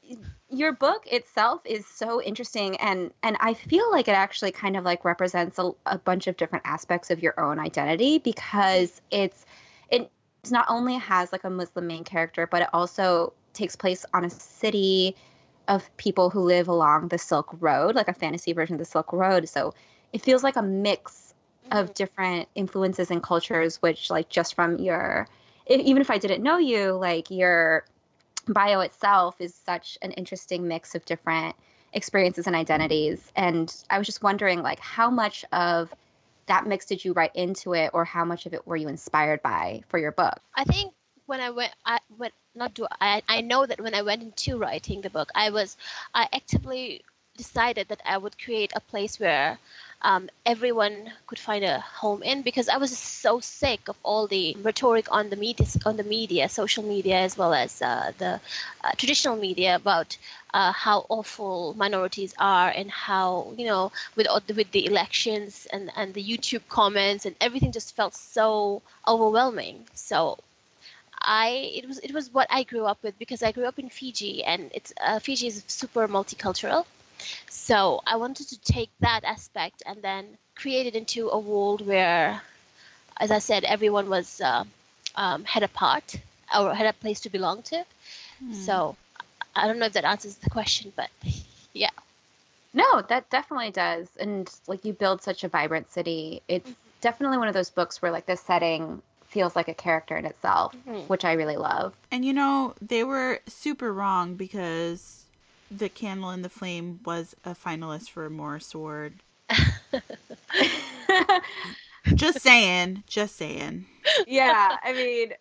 your book itself is so interesting and and i feel like it actually kind of like represents a, a bunch of different aspects of your own identity because it's it not only has like a muslim main character but it also takes place on a city of people who live along the silk road like a fantasy version of the silk road. So it feels like a mix of mm-hmm. different influences and cultures which like just from your even if i didn't know you like your bio itself is such an interesting mix of different experiences and identities and i was just wondering like how much of that mix did you write into it or how much of it were you inspired by for your book I think when I went, I went not do I. I know that when I went into writing the book, I was I actively decided that I would create a place where um, everyone could find a home in because I was so sick of all the rhetoric on the media, on the media, social media, as well as uh, the uh, traditional media about uh, how awful minorities are and how you know with with the elections and and the YouTube comments and everything just felt so overwhelming. So I it was it was what I grew up with because I grew up in Fiji and it's uh, Fiji is super multicultural. So I wanted to take that aspect and then create it into a world where, as I said, everyone was uh, um, had a part or had a place to belong to. So I don't know if that answers the question, but yeah. no that definitely does and like you build such a vibrant city it's definitely one of those books where like the setting feels like a character in itself Mhm. which i really love And you know, they were super wrong because the candle in the flame was a finalist for a Morris Award. Just saying, just saying. yeah, I mean,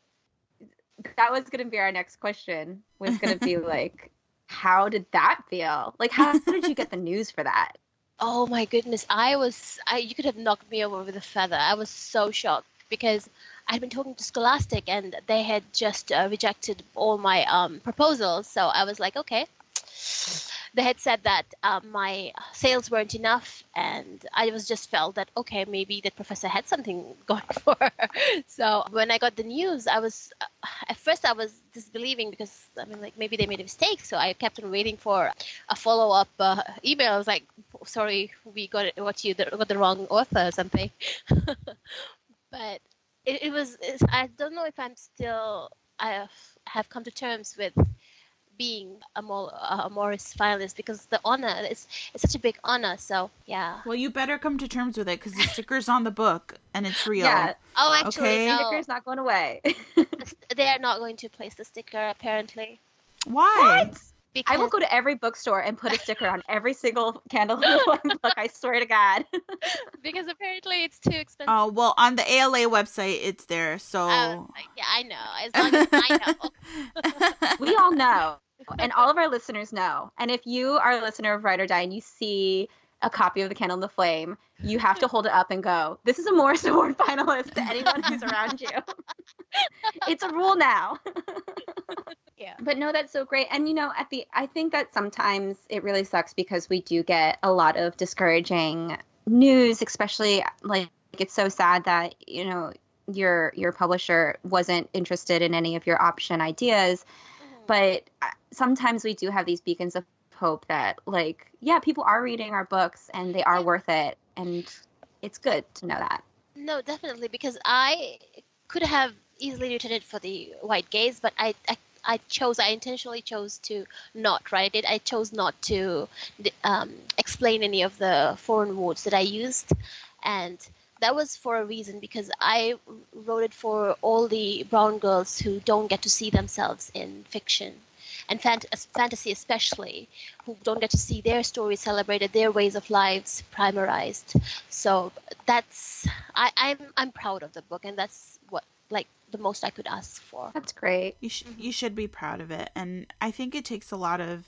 that was going to be our next question. Was going to be like, how did that feel? Like, how did you get the news for that? Oh my goodness, I was I you could have knocked me over with a feather. I was so shocked because I'd been talking to Scholastic and they had just uh, rejected all my um, proposals. So I was like, okay. They had said that um, my sales weren't enough, and I was just felt that okay, maybe that professor had something going for her. So when I got the news, I was at first I was disbelieving because I mean like maybe they made a mistake. So I kept on waiting for a follow up uh, email. I was like, sorry, we got it, what you got the wrong author or something. but it, it was. I don't know if I'm still. I have come to terms with being a, Mo, a Morris finalist because the honor is it's such a big honor. So yeah. Well, you better come to terms with it because the sticker's on the book and it's real. Yeah, Oh, actually, Okay. no. sticker's not going away. They are not going to place the sticker apparently. Why? Because I will go to every bookstore and put a sticker on every single candle in the book. I swear to God. because apparently it's too expensive. Oh well, on the ALA website, it's there. So Uh, yeah, I know. As long as I know. we all know, and all of our listeners know. And if you are a listener of Ride or Die and you see a copy of The Candle in the Flame, you have to hold it up and go, This is a Morris Award finalist to anyone who's around you. it's a rule now. Yeah. But no, that's so great. And you know, at the I think that sometimes it really sucks because we do get a lot of discouraging news, especially like it's so sad that, you know, your your publisher wasn't interested in any of your option ideas but sometimes we do have these beacons of hope that like yeah people are reading our books and they are worth it and it's good to know that No, definitely, because I could have easily written it for the white gaze, but I, I, I chose, I intentionally chose to not write it. I chose not to um, explain any of the foreign words that I used, and that was for a reason because I wrote it for all the brown girls who don't get to see themselves in fiction. And fant- uh, fantasy, especially, who don't get to see their stories celebrated, their ways of lives primarized. So that's I, I'm I'm proud of the book, and that's what like the most I could ask for. that's great you sh- you should be proud of it, and I think it takes a lot of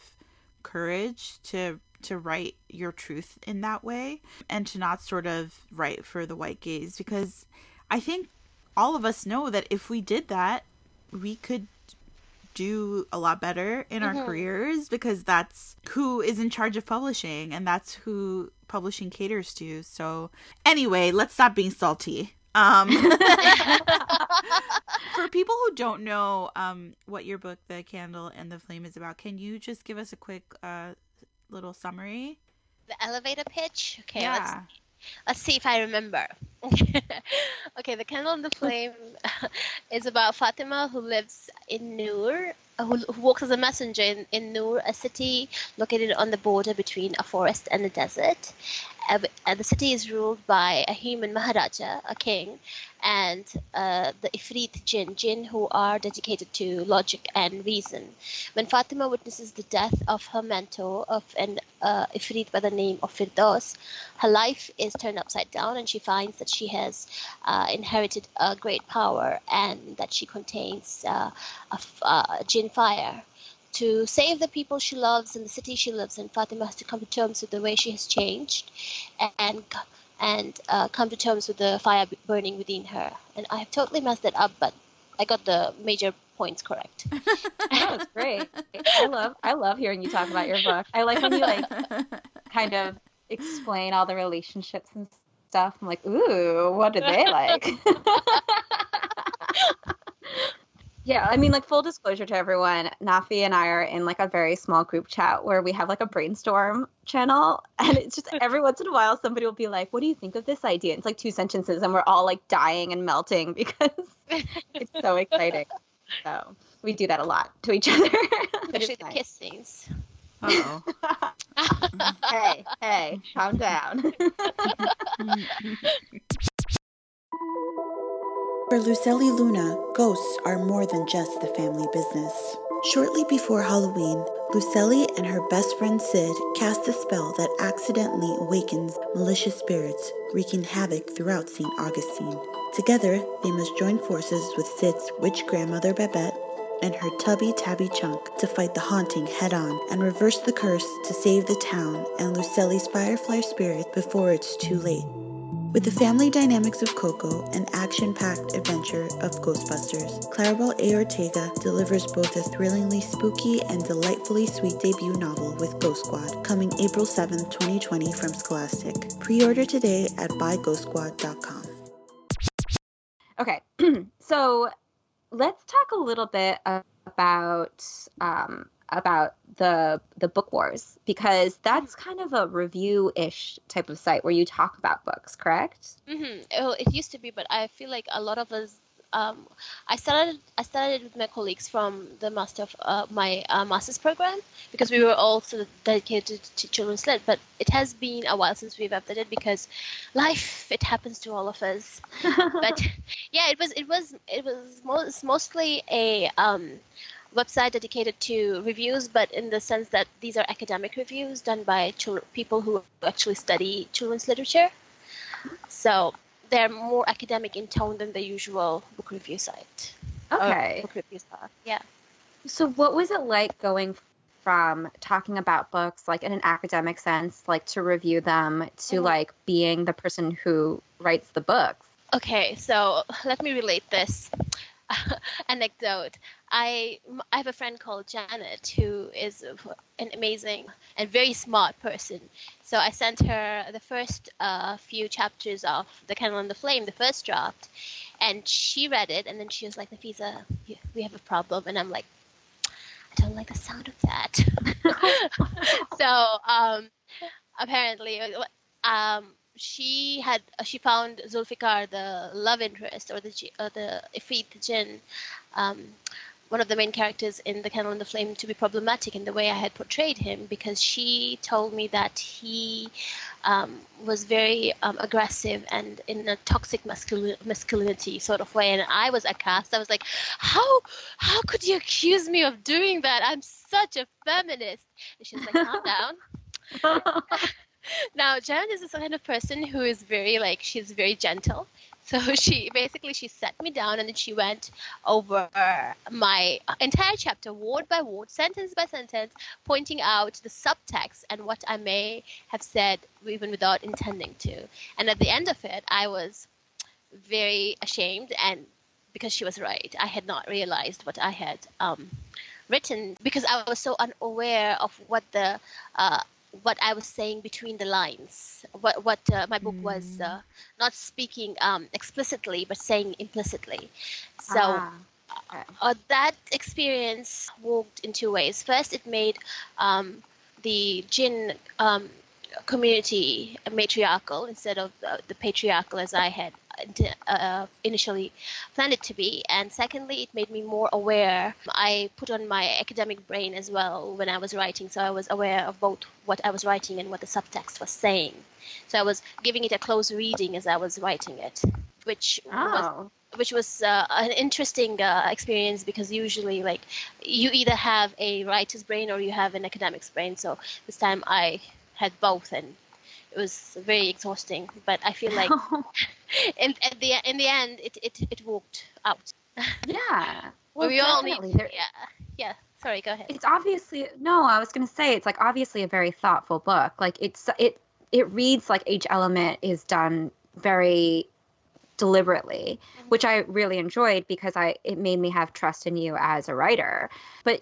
courage to to write your truth in that way and to not sort of write for the white gaze because I think all of us know that if we did that, we could do a lot better in our Mhm. careers because that's who is in charge of publishing and that's who publishing caters to. So anyway, let's stop being salty. Um for people who don't know um what your book The Candle and the Flame is about, can you just give us a quick uh little summary? The elevator pitch. Okay, yeah. let's let's see if I remember. okay, The Candle and the Flame is about Fatima who lives in Nur, who, who works as a messenger in, in Nur, a city located on the border between a forest and a desert. Uh, the city is ruled by a human Maharaja, a king, and uh, the Ifrit jinn, jinn who are dedicated to logic and reason. When Fatima witnesses the death of her mentor, of an uh, Ifrit by the name of Firdaus, her life is turned upside down and she finds that she has uh, inherited a great power and that she contains uh, a uh, jinn fire. To save the people she loves and the city she lives in, Fatima has to come to terms with the way she has changed and and uh, come to terms with the fire burning within her. And I have totally messed it up, but I got the major points correct. That was great. I love I love hearing you talk about your book. I like when you like kind of explain all the relationships and stuff. I'm like, ooh, what do they like? yeah, I mean, like full disclosure to everyone, Nafi and I are in like a very small group chat where we have like a brainstorm channel, and it's just every once in a while somebody will be like, "What do you think of this idea?" It's like two sentences, and we're all like dying and melting because it's so exciting. So we do that a lot to each other. but Especially it's the nice. kiss scenes. Uh-oh. hey, hey, calm down. For Lucely Luna, ghosts are more than just the family business. Shortly before Halloween, Lucelli and her best friend Sid cast a spell that accidentally awakens malicious spirits, wreaking havoc throughout St. Augustine. Together, they must join forces with Sid's witch grandmother Babette and her tubby tabby chunk to fight the haunting head on and reverse the curse to save the town and Lucely's firefly spirit before it's too late. With the family dynamics of Coco and action packed adventure of Ghostbusters, Claribel A. Ortega delivers both a thrillingly spooky and delightfully sweet debut novel with Ghost Squad, coming April 7, 2020 from Scholastic. Pre order today at buyghostsquad.com. Okay, so let's talk a little bit about um, about the the book wars because that's kind of a review ish type of site where you talk about books, correct? hmm Well, it used to be, but I feel like a lot of us. Um, I started. I started with my colleagues from the master of uh, my uh, master's program because we were all sort of dedicated to children's lit. But it has been a while since we've updated because life it happens to all of us. But yeah, it was it was it was most, mostly a um, website dedicated to reviews, but in the sense that these are academic reviews done by chil- people who actually study children's literature. So they're more academic in tone than the usual book review site. Okay. book review stuff. Yeah. So what was it like going from talking about books like in an academic sense, like to review them, to Mhm. like being the person who writes the books? Okay, so let me relate this anecdote. I I have a friend called Janet who is an amazing and very smart person. So I sent her the first uh, few chapters of The Candle and the Flame, the first draft, and she read it, and then she was like, "Nafiza, we have a problem," and I'm like, "I don't like the sound of that." so um, apparently, um, she had uh, she found Zulfikar, the love interest, or the uh, the Ifrit jinn, um, one of the main characters in The Candle and the Flame, to be problematic in the way I had portrayed him, because she told me that he um, was very um, aggressive and in a toxic masculin- masculinity sort of way, and I was aghast. I was like, how how could you accuse me of doing that? I'm such a feminist. And she was like, calm down. now Jen is the kind of person who is very like she's very gentle. So she basically she sat me down and then she went over my entire chapter word by word, sentence by sentence, pointing out the subtext and what I may have said even without intending to. And at the end of it, I was very ashamed and because she was right, I had not realized what I had um, written because I was so unaware of what the uh, what I was saying between the lines. What what uh, my book was uh, not speaking um, explicitly but saying implicitly. So. Ah, okay. Uh, that experience worked in two ways. First, it made um, the jinn um, community matriarchal instead of uh, the patriarchal as I had uh, initially planned it to be. And secondly, it made me more aware. I put on my academic brain as well when I was writing, so I was aware of both what I was writing and what the subtext was saying. So I was giving it a close reading as I was writing it, which was Oh. which was uh, an interesting uh, experience because usually like you either have a writer's brain or you have an academic's brain so this time i had both and it was very exhausting but i feel like in, at the in the end it, it, it worked out. Yeah. Well, we all need. There- yeah yeah sorry go ahead. It's obviously no i was going to say it's like obviously a very thoughtful book. Like it's it it reads like each element is done very deliberately mm-hmm. which i really enjoyed because i it made me have trust in you as a writer. But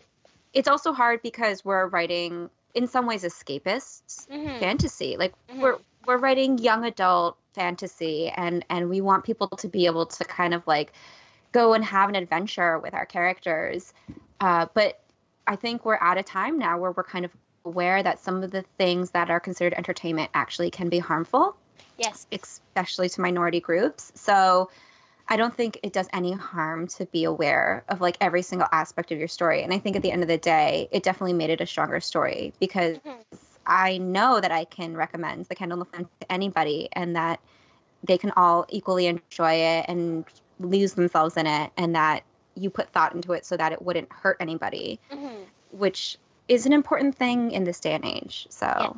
it's also hard because we're writing in some ways escapists Mhm. fantasy. Like Mhm. we're we're writing young adult fantasy and and we want people to be able to kind of like go and have an adventure with our characters. Uh, but i think we're at a time now where we're kind of aware that some of the things that are considered entertainment actually can be harmful. Yes. Especially to minority groups. So i don't think it does any harm to be aware of like every single aspect of your story and i think at the end of the day it definitely made it a stronger story because Mhm. i know that i can recommend the kendall film to anybody and that they can all equally enjoy it and lose themselves in it and that you put thought into it so that it wouldn't hurt anybody Mhm. which is an important thing in this day and age so Yeah.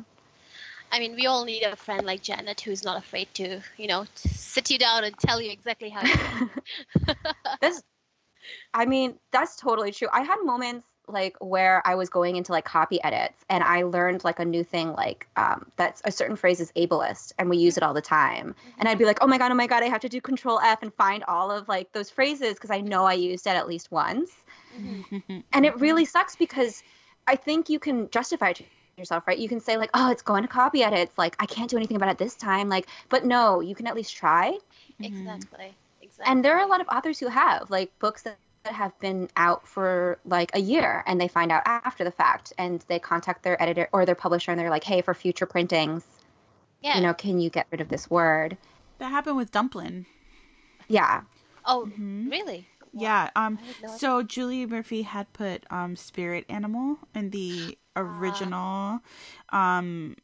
I mean, we all need a friend like Janet who's not afraid to, you know, sit you down and tell you exactly how. You this i mean that's totally true i had moments like where i was going into like copy edits and i learned like a new thing like um that's a certain phrase is ableist and we use it all the time and i'd be like oh my god oh my god i have to do control f and find all of like those phrases because i know i used it at least once Mhm. and it really sucks because i think you can justify it to yourself right you can say like oh it's going to copy edits like i can't do anything about it this time like but no you can at least try Exactly. Exactly. and there are a lot of authors who have like books that that have been out for like a year and they find out after the fact and they contact their editor or their publisher and they're like hey for future printings yeah. you know can you get rid of this word That happened with Dumplin. yeah oh, Mhm. really? Wow. Yeah. Um. I had no So Julie Murphy had put um spirit animal in the original um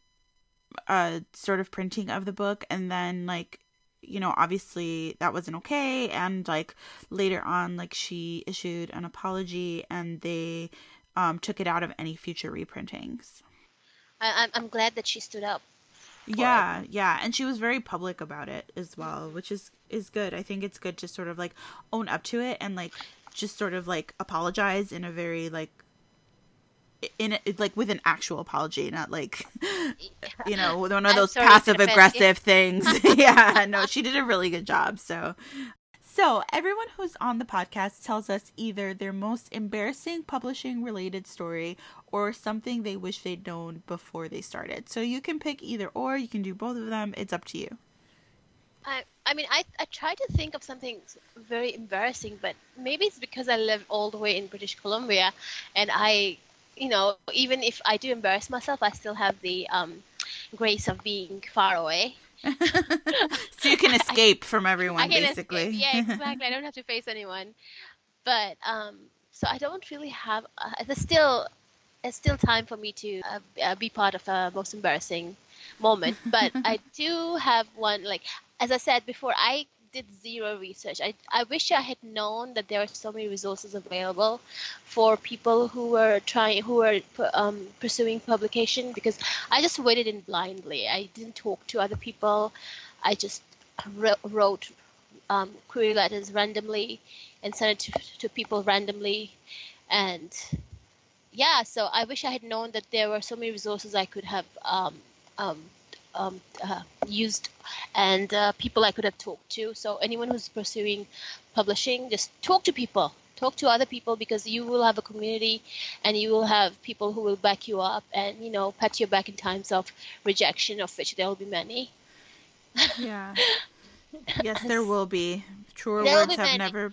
uh sort of printing of the book and then like you know obviously that wasn't okay and like later on like she issued an apology and they um took it out of any future reprintings. I, I'm, I'm glad that she stood up. Yeah, yeah, and she was very public about it as well, which is is good. I think it's good to sort of like own up to it and like just sort of like apologize in a very like in a, like with an actual apology, not like you know one of I'm those passive aggressive things. yeah, no, she did a really good job. So. So, everyone who's on the podcast tells us either their most embarrassing publishing related story or something they wish they'd known before they started. So, you can pick either or, you can do both of them. It's up to you. I, I mean, I, I try to think of something very embarrassing, but maybe it's because I live all the way in British Columbia, and I, you know, even if I do embarrass myself, I still have the um, grace of being far away. so, you can escape from everyone, basically. escape. Yeah, exactly. I don't have to face anyone. But um, so I don't really have. Uh, there's still, it's still time for me to uh, uh, be part of a most embarrassing moment. But I do have one. Like as I said before, I did zero research. I, I wish I had known that there are so many resources available for people who were trying, who were um, pursuing publication because I just waited in blindly. I didn't talk to other people. I just wrote um, query letters randomly and sent it to, to people randomly. And yeah, so I wish I had known that there were so many resources I could have um, um, uh, used and uh, people I could have talked to. So anyone who's pursuing publishing, just talk to people. Talk to other people because you will have a community, and you will have people who will back you up and you know pat your back in times of rejection, of which there will be many. Yeah. yes, there will be. Truer there words have many. never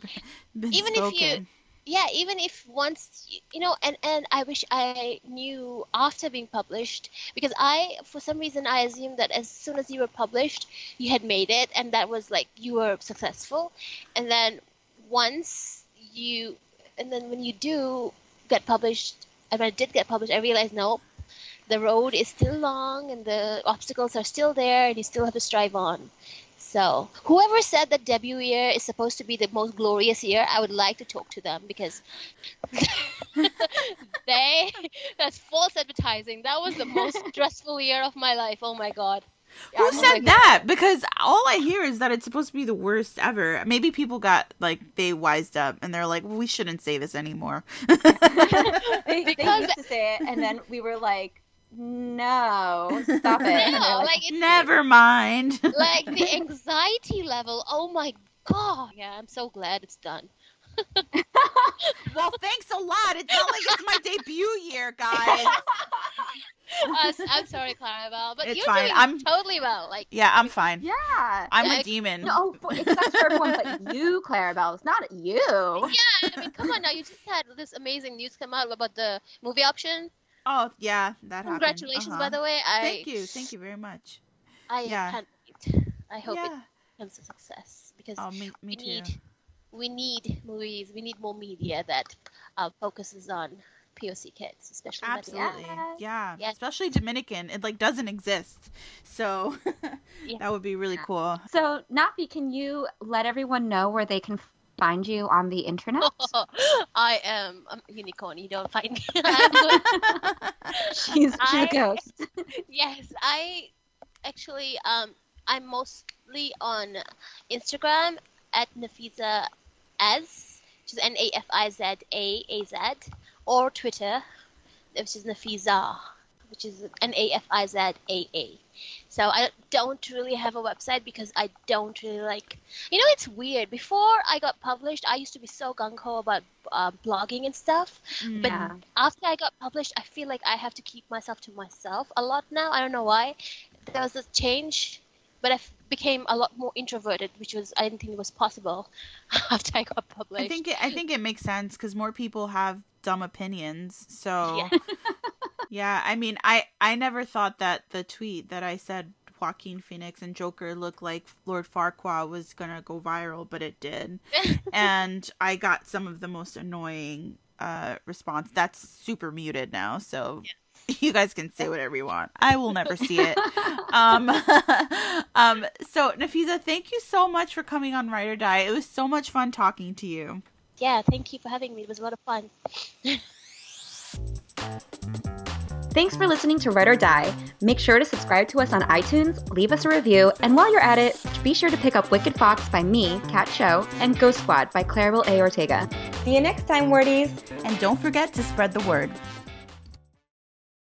been Even spoken. If you, yeah even if once you know and and i wish i knew after being published because i for some reason i assumed that as soon as you were published you had made it and that was like you were successful. And then once you and then when you do get published and when i did get published i realized no the road is still long and the obstacles are still there and you still have to strive on so, whoever said that debut year is supposed to be the most glorious year, I would like to talk to them because they that's false advertising. That was the most stressful year of my life. Oh my god. Who oh said that? Because all I hear is that it's supposed to be the worst ever. Maybe people got like they wised up and they're like, well, we shouldn't say this anymore. they, they used to say it, and then we were like, no, stop it. No, like, like never mind. like the anxiety level. Oh my god. Yeah, I'm so glad it's done. well, thanks a lot. It's not like it's my debut year, guys. Uh, I'm sorry, Claribel, but it's you're fine. doing I'm totally well. Like, yeah, I'm fine. Yeah, I'm a demon. No, it's not for everyone but you, Claribel. It's not you. Yeah, I mean, come on now. You just had this amazing news come out about the movie option. Oh yeah, that Congratulations, uh-huh. by the way. I, thank you, thank you very much. I yeah. can't wait. I hope yeah. it becomes a success because oh, me, me we too. need we need movies. We need more media that uh, focuses on POC kids, especially absolutely, yeah, yeah, especially Dominican. It like doesn't exist, so yeah. that would be really cool. So, Nafi, can you let everyone know where they can find you on the internet? I am a unicorn. You don't find me. she's, she's I, a ghost. yes, I actually um I'm mostly on Instagram at Nafiza as which is N A F I Z A A Z or Twitter which is Nafiza which is N A F I Z A A. So I don't really have a website because I don't really like. You know, it's weird. Before I got published, I used to be so gung ho about uh, blogging and stuff. Yeah. But after I got published, I feel like I have to keep myself to myself a lot now. I don't know why. There was a change, but I became a lot more introverted, which was I didn't think was possible after I got published. I think it, I think it makes sense because more people have dumb opinions. So yeah. yeah, I mean, I I never thought that the tweet that I said Joaquin Phoenix and Joker look like Lord Farquaad was gonna go viral, but it did, and I got some of the most annoying uh response. That's super muted now, so. You guys can say whatever you want. I will never see it. um, um, so Nafiza, thank you so much for coming on Ride or Die. It was so much fun talking to you. Yeah, thank you for having me. It was a lot of fun. Thanks for listening to Ride or Die. Make sure to subscribe to us on iTunes, leave us a review, and while you're at it, be sure to pick up Wicked Fox by me, Kat Cho, and Ghost Squad by Claribel A. Ortega. See you next time, Wordies! And don't forget to spread the word.